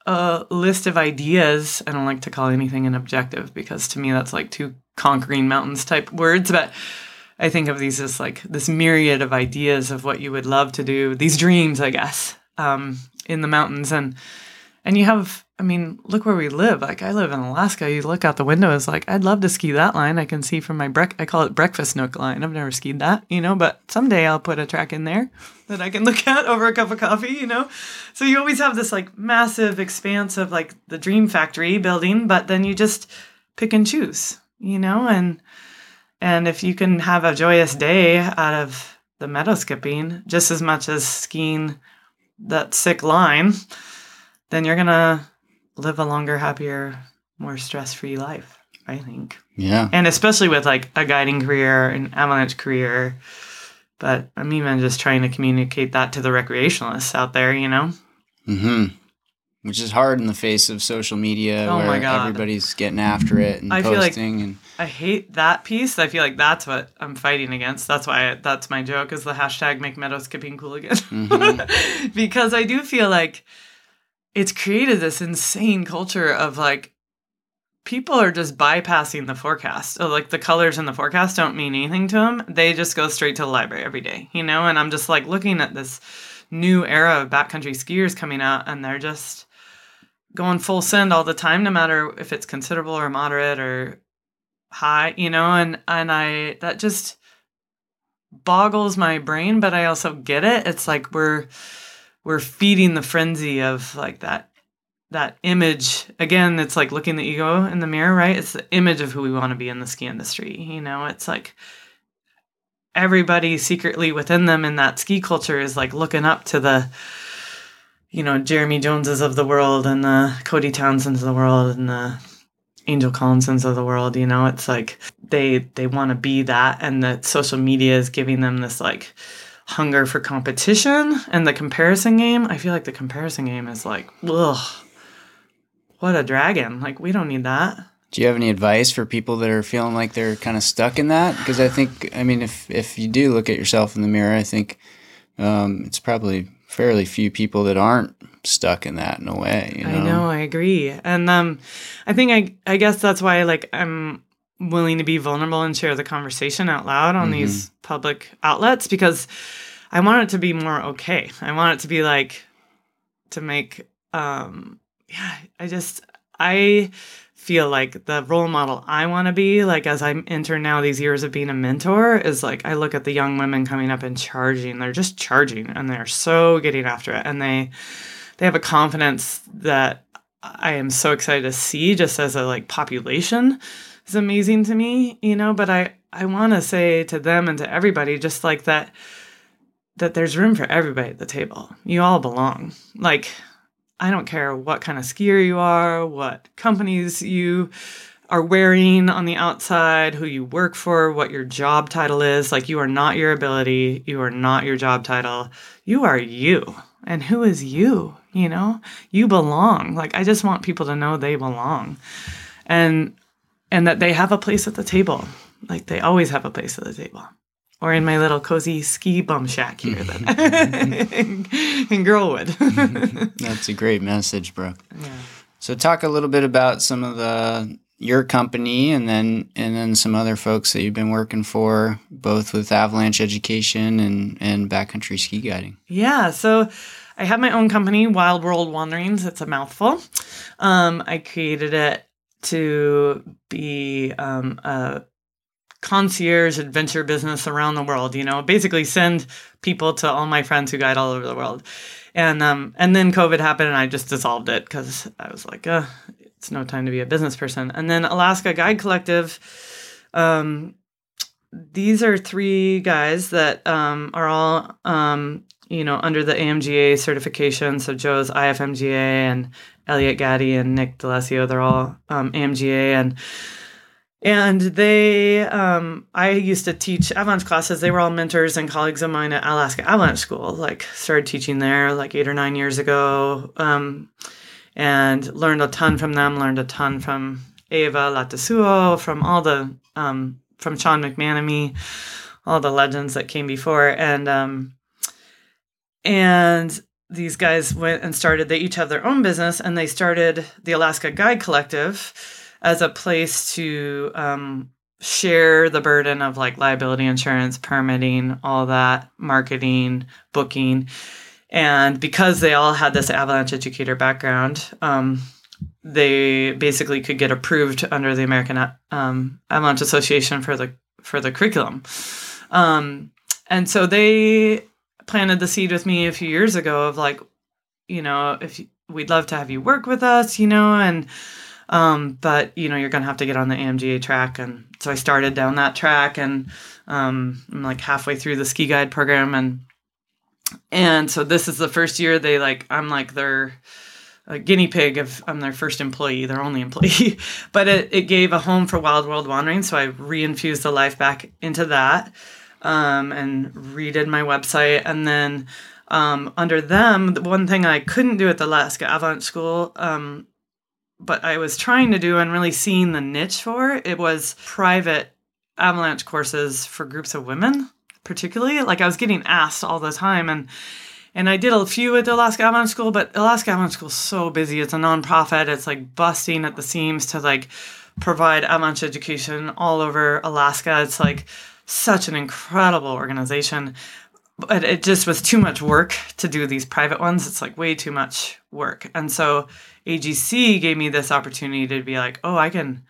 a list of ideas. I don't like to call anything an objective because to me that's like two conquering mountains type words, but I think of these as like this myriad of ideas of what you would love to do, these dreams, I guess, um, in the mountains, and and you have. I mean, look where we live. Like I live in Alaska. You look out the window. It's like I'd love to ski that line. I can see from my break. I call it breakfast nook line. I've never skied that, you know. But someday I'll put a track in there that I can look at over a cup of coffee, you know. So you always have this like massive expanse of like the dream factory building, but then you just pick and choose, you know. And and if you can have a joyous day out of the meadow skipping just as much as skiing that sick line, then you're gonna live a longer, happier, more stress-free life. I think, Yeah. and especially with like a guiding career, an avalanche career. But I'm even just trying to communicate that to the recreationalists out there. You know, hmm Which is hard in the face of social media Oh where my God. everybody's getting after it and I feel like- posting and I hate that piece. I feel like that's what I'm fighting against. That's why that's my joke is the hashtag make meadow skipping cool again. Mm-hmm. because I do feel like it's created this insane culture of like people are just bypassing the forecast. So, like the colors in the forecast don't mean anything to them. They just go straight to the library every day, you know? And I'm just like looking at this new era of backcountry skiers coming out and they're just going full send all the time no matter if it's considerable or moderate or high, you know, and and I that just boggles my brain, but I also get it. It's like we're we're feeding the frenzy of like that that image. Again it's like looking the ego in the mirror right? It's the image of who we want to be in the ski industry you know? It's like everybody secretly within them in that ski culture is like looking up to the you know jeremy joneses of the world and the cody townsends of the world and the angel collinsons of the world you know? It's like they they want to be that and that social media is giving them this like hunger for competition and the comparison game. I feel like the comparison game is like ugh what a dragon. Like we don't need that. Do you have any advice for people that are feeling like they're kind of stuck in that? Because I think, I mean, if if you do look at yourself in the mirror, I think um, it's probably fairly few people that aren't stuck in that in a way. You know? I know, I agree. And um I think I I guess that's why like I'm willing to be vulnerable and share the conversation out loud on these public outlets because I want it to be more okay. I want it to be like to make um yeah, I just I feel like the role model I want to be like as I enter now these years of being a mentor is like I look at the young women coming up and charging. They're just charging and they're so getting after it and they they have a confidence that I am so excited to see just as a like population is amazing to me, you know, but I I want to say to them and to everybody just like that that there's room for everybody at the table. You all belong. Like I don't care what kind of skier you are, what companies you are wearing on the outside, who you work for, what your job title is. Like, you are not your ability. You are not your job title. You are you. And who is you? You know, you belong. Like, I just want people to know they belong and, and that they have a place at the table. Like, they always have a place at the table. or in my little cozy ski bum shack here that in, Girdwood. That's a great message, Brooke. Yeah. So talk a little bit about some of the your company and then and then some other folks that you've been working for both with avalanche education and and backcountry ski guiding. Yeah, so I have my own company, Wild World Wanderings. It's a mouthful. Um, I created it to be um, a concierge adventure business around the world. You know, basically send people to all my friends who guide all over the world. And um, and then COVID happened, and I just dissolved it because I was like, uh, it's no time to be a business person. And then Alaska Guide Collective. Um, these are three guys that um, are all um, you know under the AMGA certification. So Joe's IFMGA and Elliot Gaddy and Nick D'Alessio. They're all um, AMGA and and they um, i used to teach avalanche classes they were all mentors and colleagues of mine at alaska avalanche school like started teaching there like eight or nine years ago um, and learned a ton from them learned a ton from Ava latasuo from all the um, from sean mcmanamy all the legends that came before and um, and these guys went and started they each have their own business and they started the alaska guide collective as a place to um, share the burden of like liability insurance, permitting, all that, marketing, booking. And because they all had this avalanche educator background, um, they basically could get approved under the American um, Avalanche Association for the for the curriculum. Um, and so they planted the seed with me a few years ago of like, you know, if we'd love to have you work with us, you know, and um, but you know, you're gonna have to get on the AMGA track, and so I started down that track, and um, I'm like halfway through the ski guide program, and and so this is the first year they like I'm like their a guinea pig if I'm their first employee, their only employee. but it, it gave a home for Wild World Wandering, so I reinfused the life back into that um, and redid my website. And then um, under them, the one thing I couldn't do at the Alaska Avalanche School um, but I was trying to do and really seeing the niche for it was private avalanche courses for groups of women, particularly. Like I was getting asked all the time and and I did a few at the Alaska Avalanche School, but Alaska Avalanche School is so busy. It's a nonprofit. It's like busting at the seams to like provide avalanche education all over Alaska. It's like such an incredible organization. But it just was too much work to do these private ones. It's like way too much work. And so AGC gave me this opportunity to be like, oh, I can,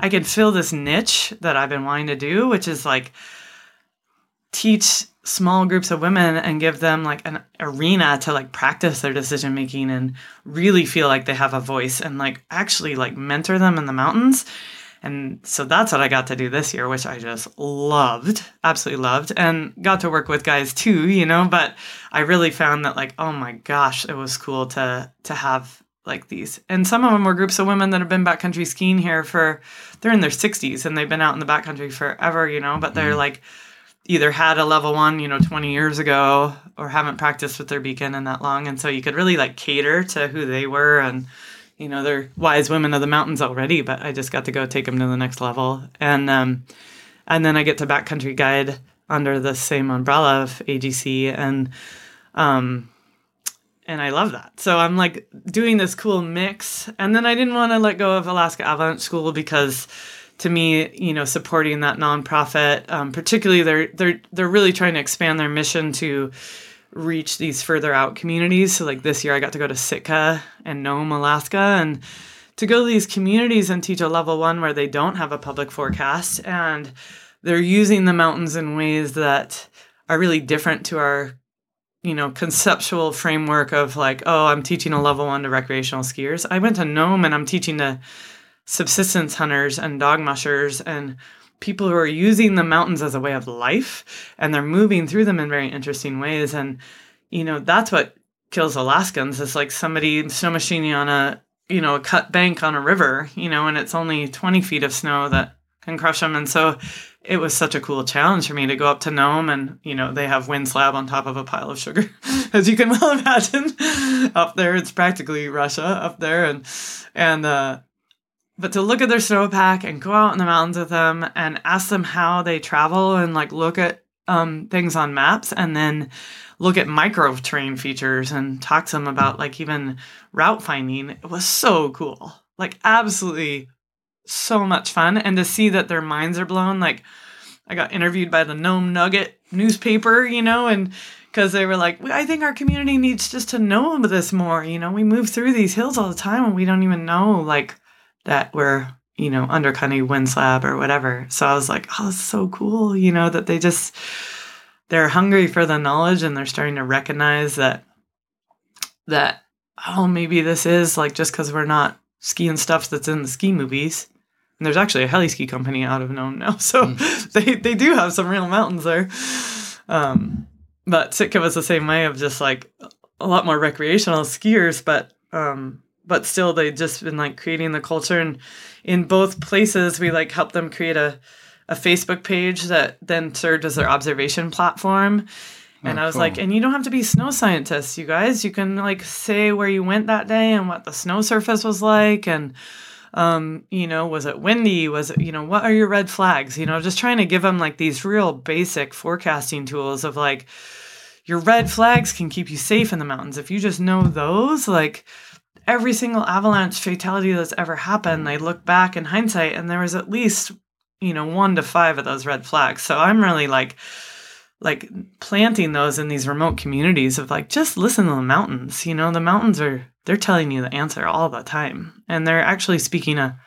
I can fill this niche that I've been wanting to do, which is like teach small groups of women and give them like an arena to like practice their decision making and really feel like they have a voice and like actually like mentor them in the mountains. And so that's what I got to do this year, which I just loved, absolutely loved, and got to work with guys too, you know. But I really found that like, oh my gosh, it was cool to to have like these. And some of them were groups of women that have been backcountry skiing here for, they're in their 60s and they've been out in the backcountry forever, you know, but they're mm like either had a level one, you know, 20 years ago or haven't practiced with their beacon in that long. And so you could really like cater to who they were. And, you know, they're wise women of the mountains already, but I just got to go take them to the next level. And, um, and then I get to backcountry guide under the same umbrella of AGC. And, um, and I love that. So I'm like doing this cool mix. And then I didn't want to let go of Alaska Avalanche School because to me, you know, supporting that nonprofit, um, particularly they're they're they're really trying to expand their mission to reach these further out communities. So like this year I got to go to Sitka and Nome, Alaska and to go to these communities and teach a level one where they don't have a public forecast and they're using the mountains in ways that are really different to our you know conceptual framework of like oh i'm teaching a level one to recreational skiers i went to nome and i'm teaching to subsistence hunters and dog mushers and people who are using the mountains as a way of life and they're moving through them in very interesting ways. And you know that's what kills alaskans. Is like somebody snow machining on a you know a cut bank on a river you know and it's only 20 feet of snow that can crush them. And so it was such a cool challenge for me to go up to Nome and you know they have wind slab on top of a pile of sugar as you can well imagine up there. It's practically Russia up there. And and uh but to look at their snowpack and go out in the mountains with them and ask them how they travel and like look at um, things on maps and then look at micro terrain features and talk to them about like even route finding. It was so cool. Like absolutely so much fun. And to see that their minds are blown, like I got interviewed by the Nome Nugget newspaper, you know, and because they were like, I think our community needs just to know this more. You know, we move through these hills all the time and we don't even know like that we're, you know, undercutting wind slab or whatever. So I was like, oh, it's so cool, you know, that they just they're hungry for the knowledge and they're starting to recognize that that oh maybe this is like just because we're not skiing stuff that's in the ski movies and there's actually a heli ski company out of Nome now so mm. they they do have some real mountains there um but Sitka was the same way of just like a lot more recreational skiers, but um, but still they've just been like creating the culture and in both places we like helped them create a a Facebook page that then served as their observation platform. And oh, I was cool. like, and you don't have to be snow scientists, you guys. You can like say where you went that day and what the snow surface was like and um, you know, was it windy? Was it, you know, what are your red flags? You know, just trying to give them like these real basic forecasting tools of like, your red flags can keep you safe in the mountains. If you just know those, like every single avalanche fatality that's ever happened, they look back in hindsight and there was at least, you know, one to five of those red flags. So I'm really like, like planting those in these remote communities of like just listen to the mountains you know? The mountains are they're telling you the answer all the time. And they're actually speaking a,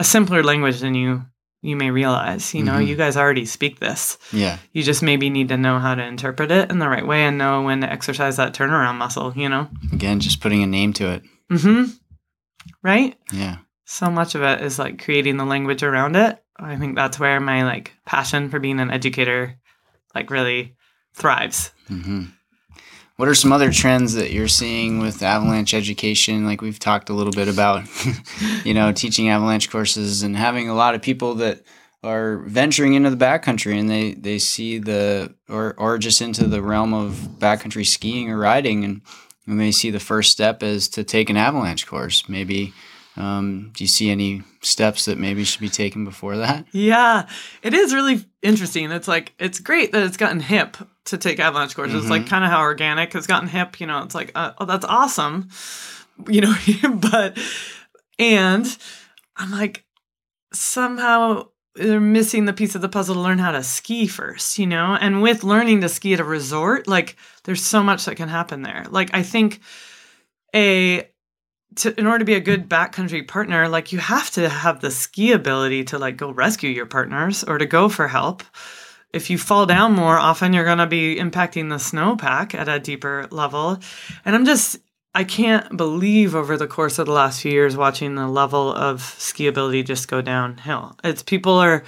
a simpler language than you you may realize you know? Mm-hmm. you guys already speak this. Yeah. You just maybe need to know how to interpret it in the right way and know when to exercise that turnaround muscle you know? Again just putting a name to it mm-hmm. Right? Yeah. So much of it is like creating the language around it. I think that's where my like passion for being an educator like really thrives. Mm-hmm. What are some other trends that you're seeing with avalanche education? Like we've talked a little bit about, you know, teaching avalanche courses and having a lot of people that are venturing into the backcountry and they, they see the or or just into the realm of backcountry skiing or riding. And, and they see the first step is to take an avalanche course. Maybe um, do you see any steps that maybe should be taken before that? Yeah, it is really interesting. It's like it's great that it's gotten hip to take avalanche courses. Mm-hmm. It's like mm-hmm. kind of how organic has gotten hip. You know, it's like uh, oh, that's awesome. You know, but and I'm like somehow they're missing the piece of the puzzle to learn how to ski first. You know, and with learning to ski at a resort, like there's so much that can happen there. Like I think a to in order to be a good backcountry partner, like you have to have the ski ability to like go rescue your partners or to go for help. If you fall down more often, you're going to be impacting the snowpack at a deeper level. And I'm just I can't believe over the course of the last few years watching the level of ski ability just go downhill. It's people are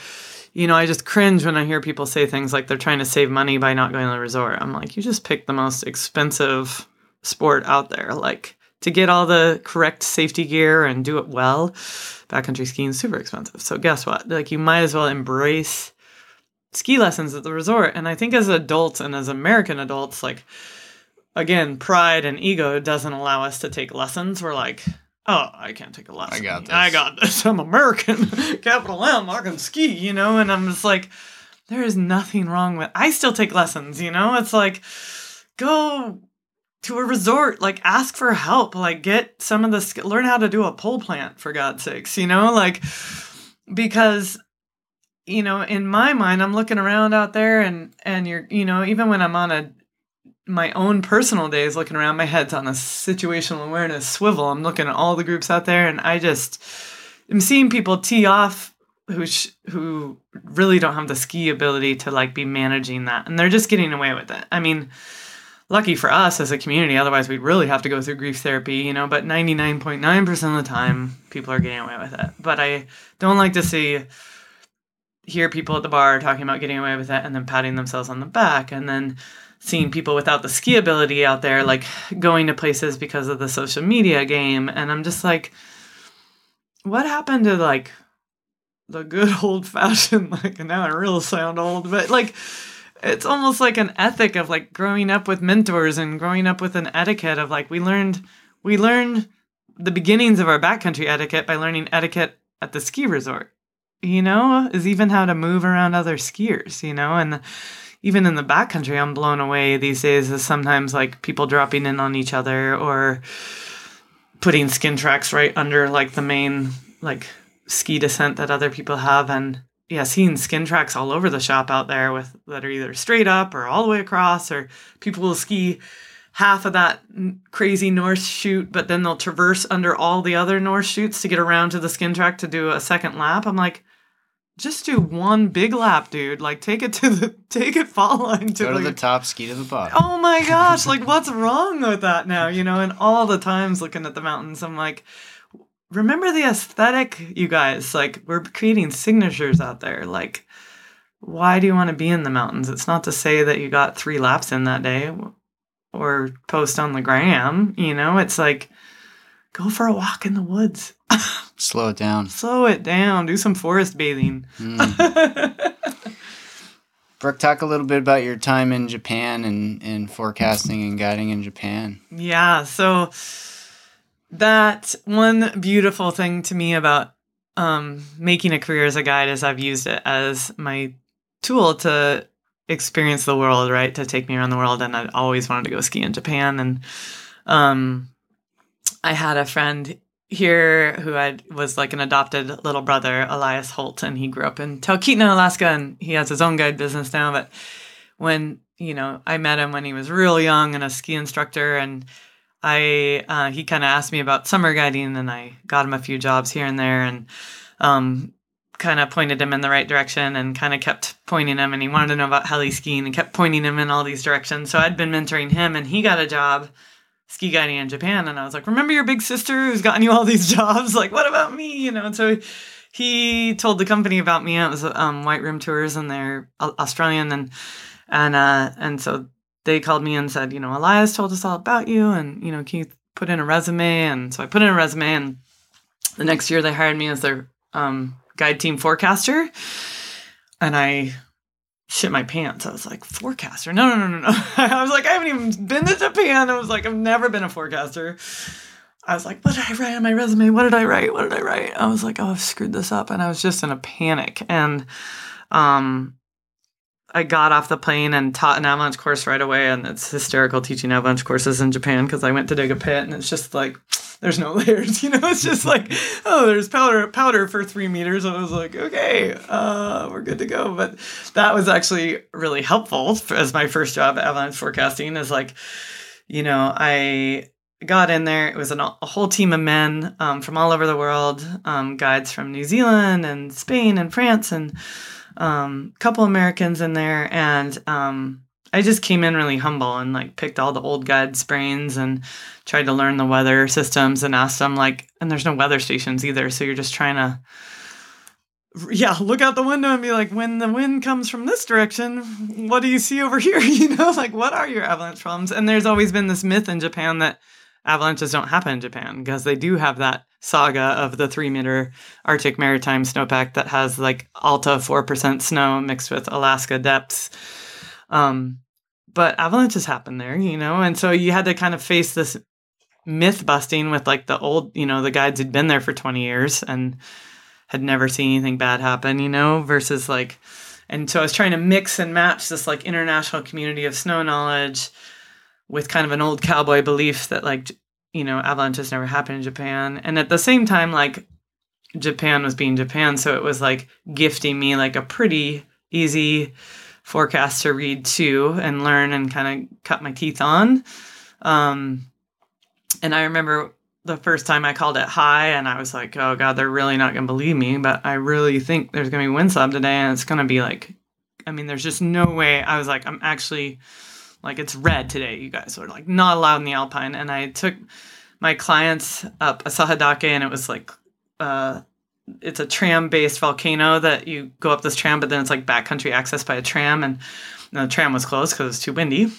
you know, I just cringe when I hear people say things like they're trying to save money by not going to the resort. I'm like, you just picked the most expensive sport out there. Like to get all the correct safety gear and do it well, backcountry skiing is super expensive. So guess what? Like you might as well embrace ski lessons at the resort. And I think as adults and as American adults, like again, pride and ego doesn't allow us to take lessons. We're like, oh, I can't take a lesson. I got this. I got this. I'm American. Capital M. I can ski, you know? And I'm just like, there is nothing wrong with I still take lessons, you know? It's like go to a resort like ask for help like get some of the learn how to do a pole plant for god's sakes you know like because you know in my mind i'm looking around out there and and you're you know even when i'm on a my own personal days looking around my head's on a situational awareness swivel. I'm looking at all the groups out there and i just am seeing people tee off who sh- who really don't have the ski ability to like be managing that and they're just getting away with it. I mean lucky for us as a community otherwise we'd really have to go through grief therapy you know but 99.9% of the time people are getting away with it. But i don't like to see hear people at the bar talking about getting away with it and then patting themselves on the back and then seeing people without the ski ability out there like going to places because of the social media game. And i'm just like what happened to like the good old fashioned like and now i really sound old but like it's almost like an ethic of like growing up with mentors and growing up with an etiquette of like we learned we learned the beginnings of our backcountry etiquette by learning etiquette at the ski resort. You know is even how to move around other skiers you know and even in the backcountry, I'm blown away these days is sometimes like people dropping in on each other or putting skin tracks right under like the main like ski descent that other people have. And yeah seeing skin tracks all over the shop out there with that are either straight up or all the way across or people will ski half of that crazy north chute but then they'll traverse under all the other north chutes to get around to the skin track to do a second lap. I'm like just do one big lap, dude. Like take it to the take it fall line to, Go to like, the top, ski to the bottom. Oh my gosh, like what's wrong with that now? You know, and all the times looking at the mountains, I'm like, remember the aesthetic, you guys. Like we're creating signatures out there. Like, why do you want to be in the mountains? It's not to say that you got three laps in that day or post on the gram, you know, it's like go for a walk in the woods. Slow it down. Slow it down. Do some forest bathing. Mm. Brooke, talk a little bit about your time in Japan and, and forecasting and guiding in Japan. Yeah. So that one beautiful thing to me about um, making a career as a guide is I've used it as my tool to experience the world, right? To take me around the world. And I'd always wanted to go ski in Japan. And um, I had a friend here who I was like an adopted little brother, Elias Holt, and he grew up in Talkeetna, Alaska, and he has his own guide business now. But when you know, I met him when he was real young and a ski instructor, and I uh, he kind of asked me about summer guiding, and I got him a few jobs here and there, and um, kind of pointed him in the right direction, and kind of kept pointing him, and he wanted to know about heli skiing, and kept pointing him in all these directions. So I'd been mentoring him, and he got a job ski guiding in Japan. And I was like, remember your big sister who's gotten you all these jobs? Like, what about me? You know, and so he told the company about me. It was um, White Room Tours, and they're Australian, and and uh, and so they called me and said, you know, Elias told us all about you, and you know, can you put in a resume? And so I put in a resume, and the next year they hired me as their um, guide team forecaster, and I shit my pants. I was like, forecaster? No, no, no, no, no. I was like, I haven't even been to Japan. I was like, I've never been a forecaster. I was like, what did I write on my resume? What did I write? What did I write? I was like, oh, I've screwed this up. And I was just in a panic. And um, I got off the plane and taught an avalanche course right away. And it's hysterical teaching avalanche courses in Japan because I went to dig a pit and it's just like, there's no layers, you know. It's just like, oh, there's powder powder for three meters, and I was like, okay, uh, we're good to go. But that was actually really helpful as my first job at avalanche forecasting. Is like, you know, I got in there. It was an, a whole team of men um, from all over the world, um, guides from New Zealand and Spain and France, and um, couple Americans in there, and um, I just came in really humble and like picked all the old guides' brains and tried to learn the weather systems and asked them like, and there's no weather stations either, so you're just trying to, yeah, look out the window and be like, when the wind comes from this direction, what do you see over here? You know, like what are your avalanche problems? And there's always been this myth in Japan that avalanches don't happen in Japan because they do have that saga of the three meter Arctic maritime snowpack that has like Alta 4% snow mixed with Alaska depths. Um, but avalanches happen there, you know, and so you had to kind of face this myth busting with like the old, you know, the guides who'd been there for 20 years and had never seen anything bad happen, you know, versus like, and so I was trying to mix and match this like international community of snow knowledge with kind of an old cowboy belief that like, you know, avalanches never happen in Japan. And at the same time, like, Japan was being Japan. So it was like gifting me like a pretty easy, forecast to read too and learn and kind of cut my teeth on. Um, and I remember the first time I called it high, and I was like, oh God, they're really not going to believe me. But I really think there's going to be wind slab today, and it's going to be like, I mean, there's just no way. I was like, I'm actually like, it's red today, you guys are like not allowed in the Alpine. And I took my clients up Asahidake, and it was like, uh, it's a tram based volcano that you go up this tram, but then it's like backcountry access by a tram, and the tram was closed because it's too windy.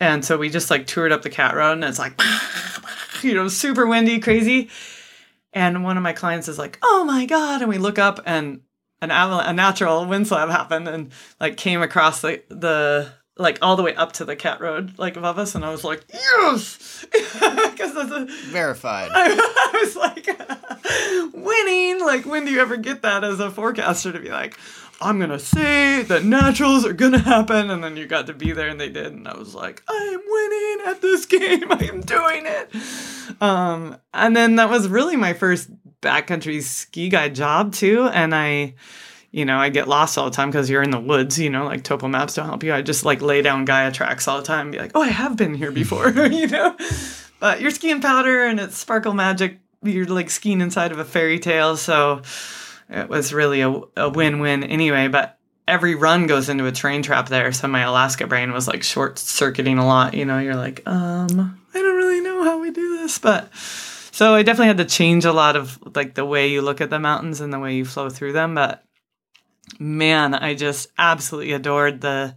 And so we just like toured up the cat road, and it's like, you know, super windy, crazy. And one of my clients is like, "Oh my god!" And we look up, and an aval- a natural wind slab happened, and like came across the the like all the way up to the cat road, like above us, and I was like, yes, because that's a Verified. I, I was like winning. Like, when do you ever get that as a forecaster to be like, I'm gonna say that naturals are gonna happen, and then you got to be there and they did, and I was like, I am winning at this game. I am doing it. Um, and then that was really my first backcountry ski guide job too, and I. You know, I get lost all the time because you're in the woods, you know, like topo maps don't help you. I just like lay down Gaia tracks all the time and be like, oh, I have been here before, you know? But you're skiing powder and it's sparkle magic. You're like skiing inside of a fairy tale. So it was really a, a win win anyway. But every run goes into a terrain trap there. So my Alaska brain was like short circuiting a lot. You know, you're like, um, I don't really know how we do this. But so I definitely had to change a lot of like the way you look at the mountains and the way you flow through them. But man, I just absolutely adored the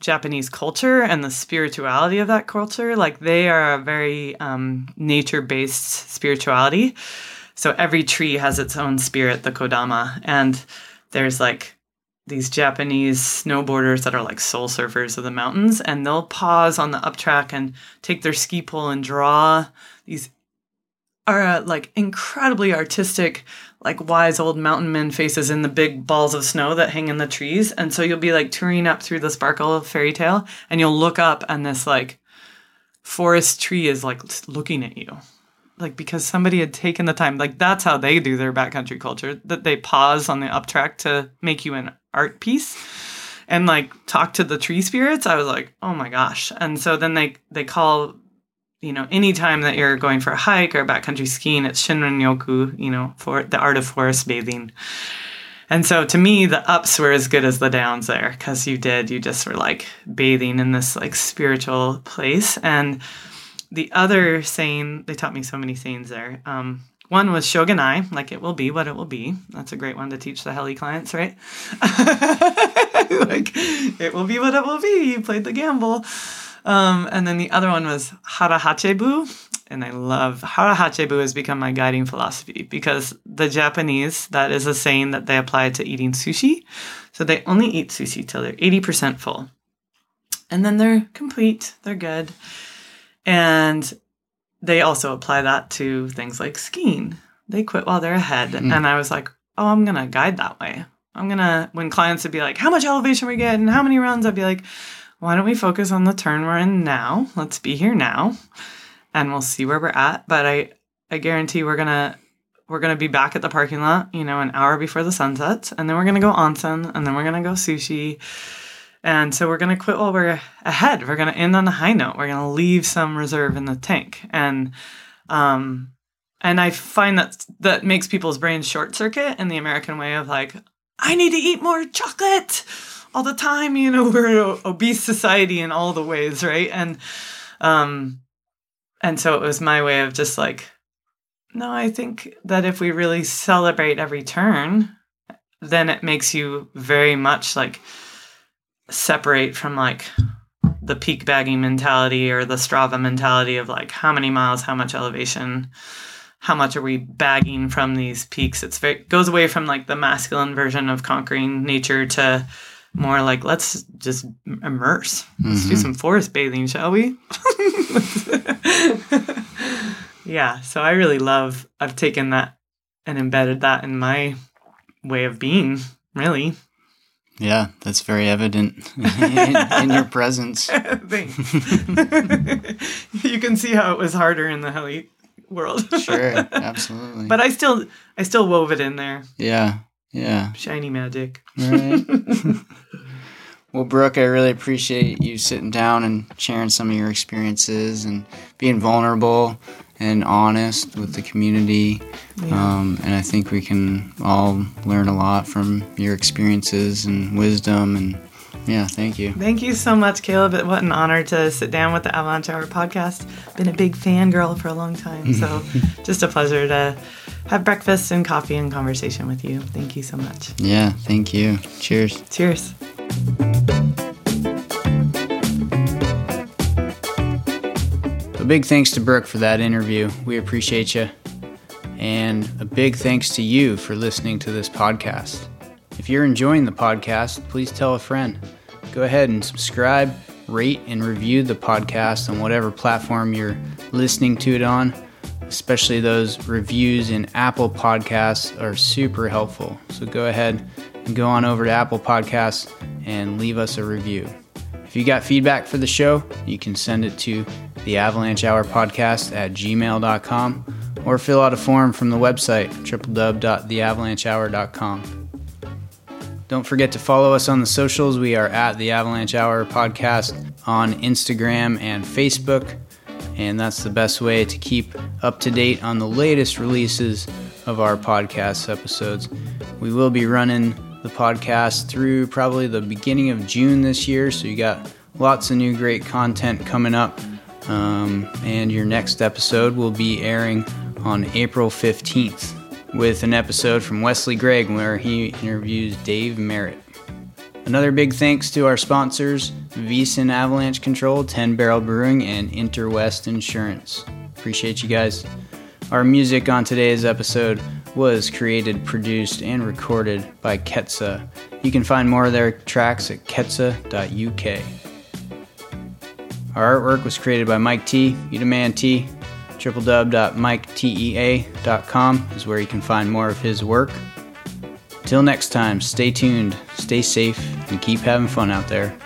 Japanese culture and the spirituality of that culture. Like they are a very um, nature based spirituality. So every tree has its own spirit, the Kodama. And there's like these Japanese snowboarders that are like soul surfers of the mountains, and they'll pause on the up track and take their ski pole and draw these are uh, like incredibly artistic like wise old mountain men faces in the big balls of snow that hang in the trees. And so you'll be like touring up through the sparkle of fairy tale and you'll look up and this like forest tree is like looking at you. Like because somebody had taken the time. Like that's how they do their backcountry culture. That they pause on the up track to make you an art piece and like talk to the tree spirits. I was like, oh my gosh. And so then they they call you know, anytime that you're going for a hike or backcountry skiing, it's Shinrin Yoku, you know, for the art of forest bathing. And so to me, the ups were as good as the downs there because you did, you just were like bathing in this like spiritual place. And the other saying, they taught me so many sayings there. Um, one was shoganai, like it will be what it will be. That's a great one to teach the heli clients, right? like it will be what it will be. You played the gamble. Um, and then the other one was harahachebu. And I love harahachebu has become my guiding philosophy because the Japanese, that is a saying that they apply to eating sushi. So they only eat sushi till they're 80% full. And then they're complete, they're good. And they also apply that to things like skiing. They quit while they're ahead. Mm. And I was like, oh, I'm going to guide that way. I'm going to, when clients would be like, how much elevation we get and how many runs, I'd be like, why don't we focus on the turn we're in now? Let's be here now and we'll see where we're at. But I, I guarantee we're gonna we're gonna be back at the parking lot, you know, an hour before the sun sets, and then we're gonna go onsen, and then we're gonna go sushi. And so we're gonna quit while we're ahead. We're gonna end on a high note. We're gonna leave some reserve in the tank. And um and I find that that makes people's brains short circuit in the American way of like, I need to eat more chocolate all the time. You know, we're an obese society in all the ways, right? And um, and so it was my way of just like, no, I think that if we really celebrate every turn, then it makes you very much like separate from like the peak bagging mentality or the Strava mentality of like how many miles, how much elevation, how much are we bagging from these peaks. It's very goes away from like the masculine version of conquering nature to more like let's just immerse. Let's mm-hmm. do some forest bathing, shall we? yeah, so I really love I've taken that and embedded that in my way of being, really. Yeah, that's very evident in, in your presence. Thanks. you can see how it was harder in the heli world. sure, absolutely. But I still I still wove it in there. Yeah. Yeah. Shiny magic. Right. Well, Brooke, I really appreciate you sitting down and sharing some of your experiences and being vulnerable and honest with the community. Yeah. Um, and I think we can all learn a lot from your experiences and wisdom and yeah, thank you. Thank you so much, Caleb. What an honor to sit down with the Avalanche Hour podcast. Been a big fangirl for a long time. So just a pleasure to have breakfast and coffee and conversation with you. Thank you so much. Yeah, thank you. Cheers. Cheers. A big thanks to Brooke for that interview. We appreciate you. And a big thanks to you for listening to this podcast. If you're enjoying the podcast, please tell a friend. Go ahead and subscribe, rate and review the podcast on whatever platform you're listening to it on. Especially those reviews in Apple Podcasts are super helpful. So go ahead and go on over to Apple Podcasts and leave us a review. If you got feedback for the show, you can send it to the Avalanche Hour Podcast at gmail.com or fill out a form from the website www.theavalanchehour.com. Don't forget to follow us on the socials. We are at the Avalanche Hour Podcast on Instagram and Facebook, and that's the best way to keep up to date on the latest releases of our podcast episodes. We will be running the podcast through probably the beginning of June this year, so you got lots of new great content coming up. Um, and your next episode will be airing on April 15th with an episode from Wesley Gregg where he interviews Dave Merritt. Another big thanks to our sponsors, Wyssen Avalanche Control, 10 Barrel Brewing, and Interwest Insurance. Appreciate you guys. Our music on today's episode was created, produced, and recorded by Ketsa. You can find more of their tracks at ketsa.uk. Our artwork was created by Mike T, Man T. www.miketea.com is where you can find more of his work. Till next time, stay tuned, stay safe, and keep having fun out there.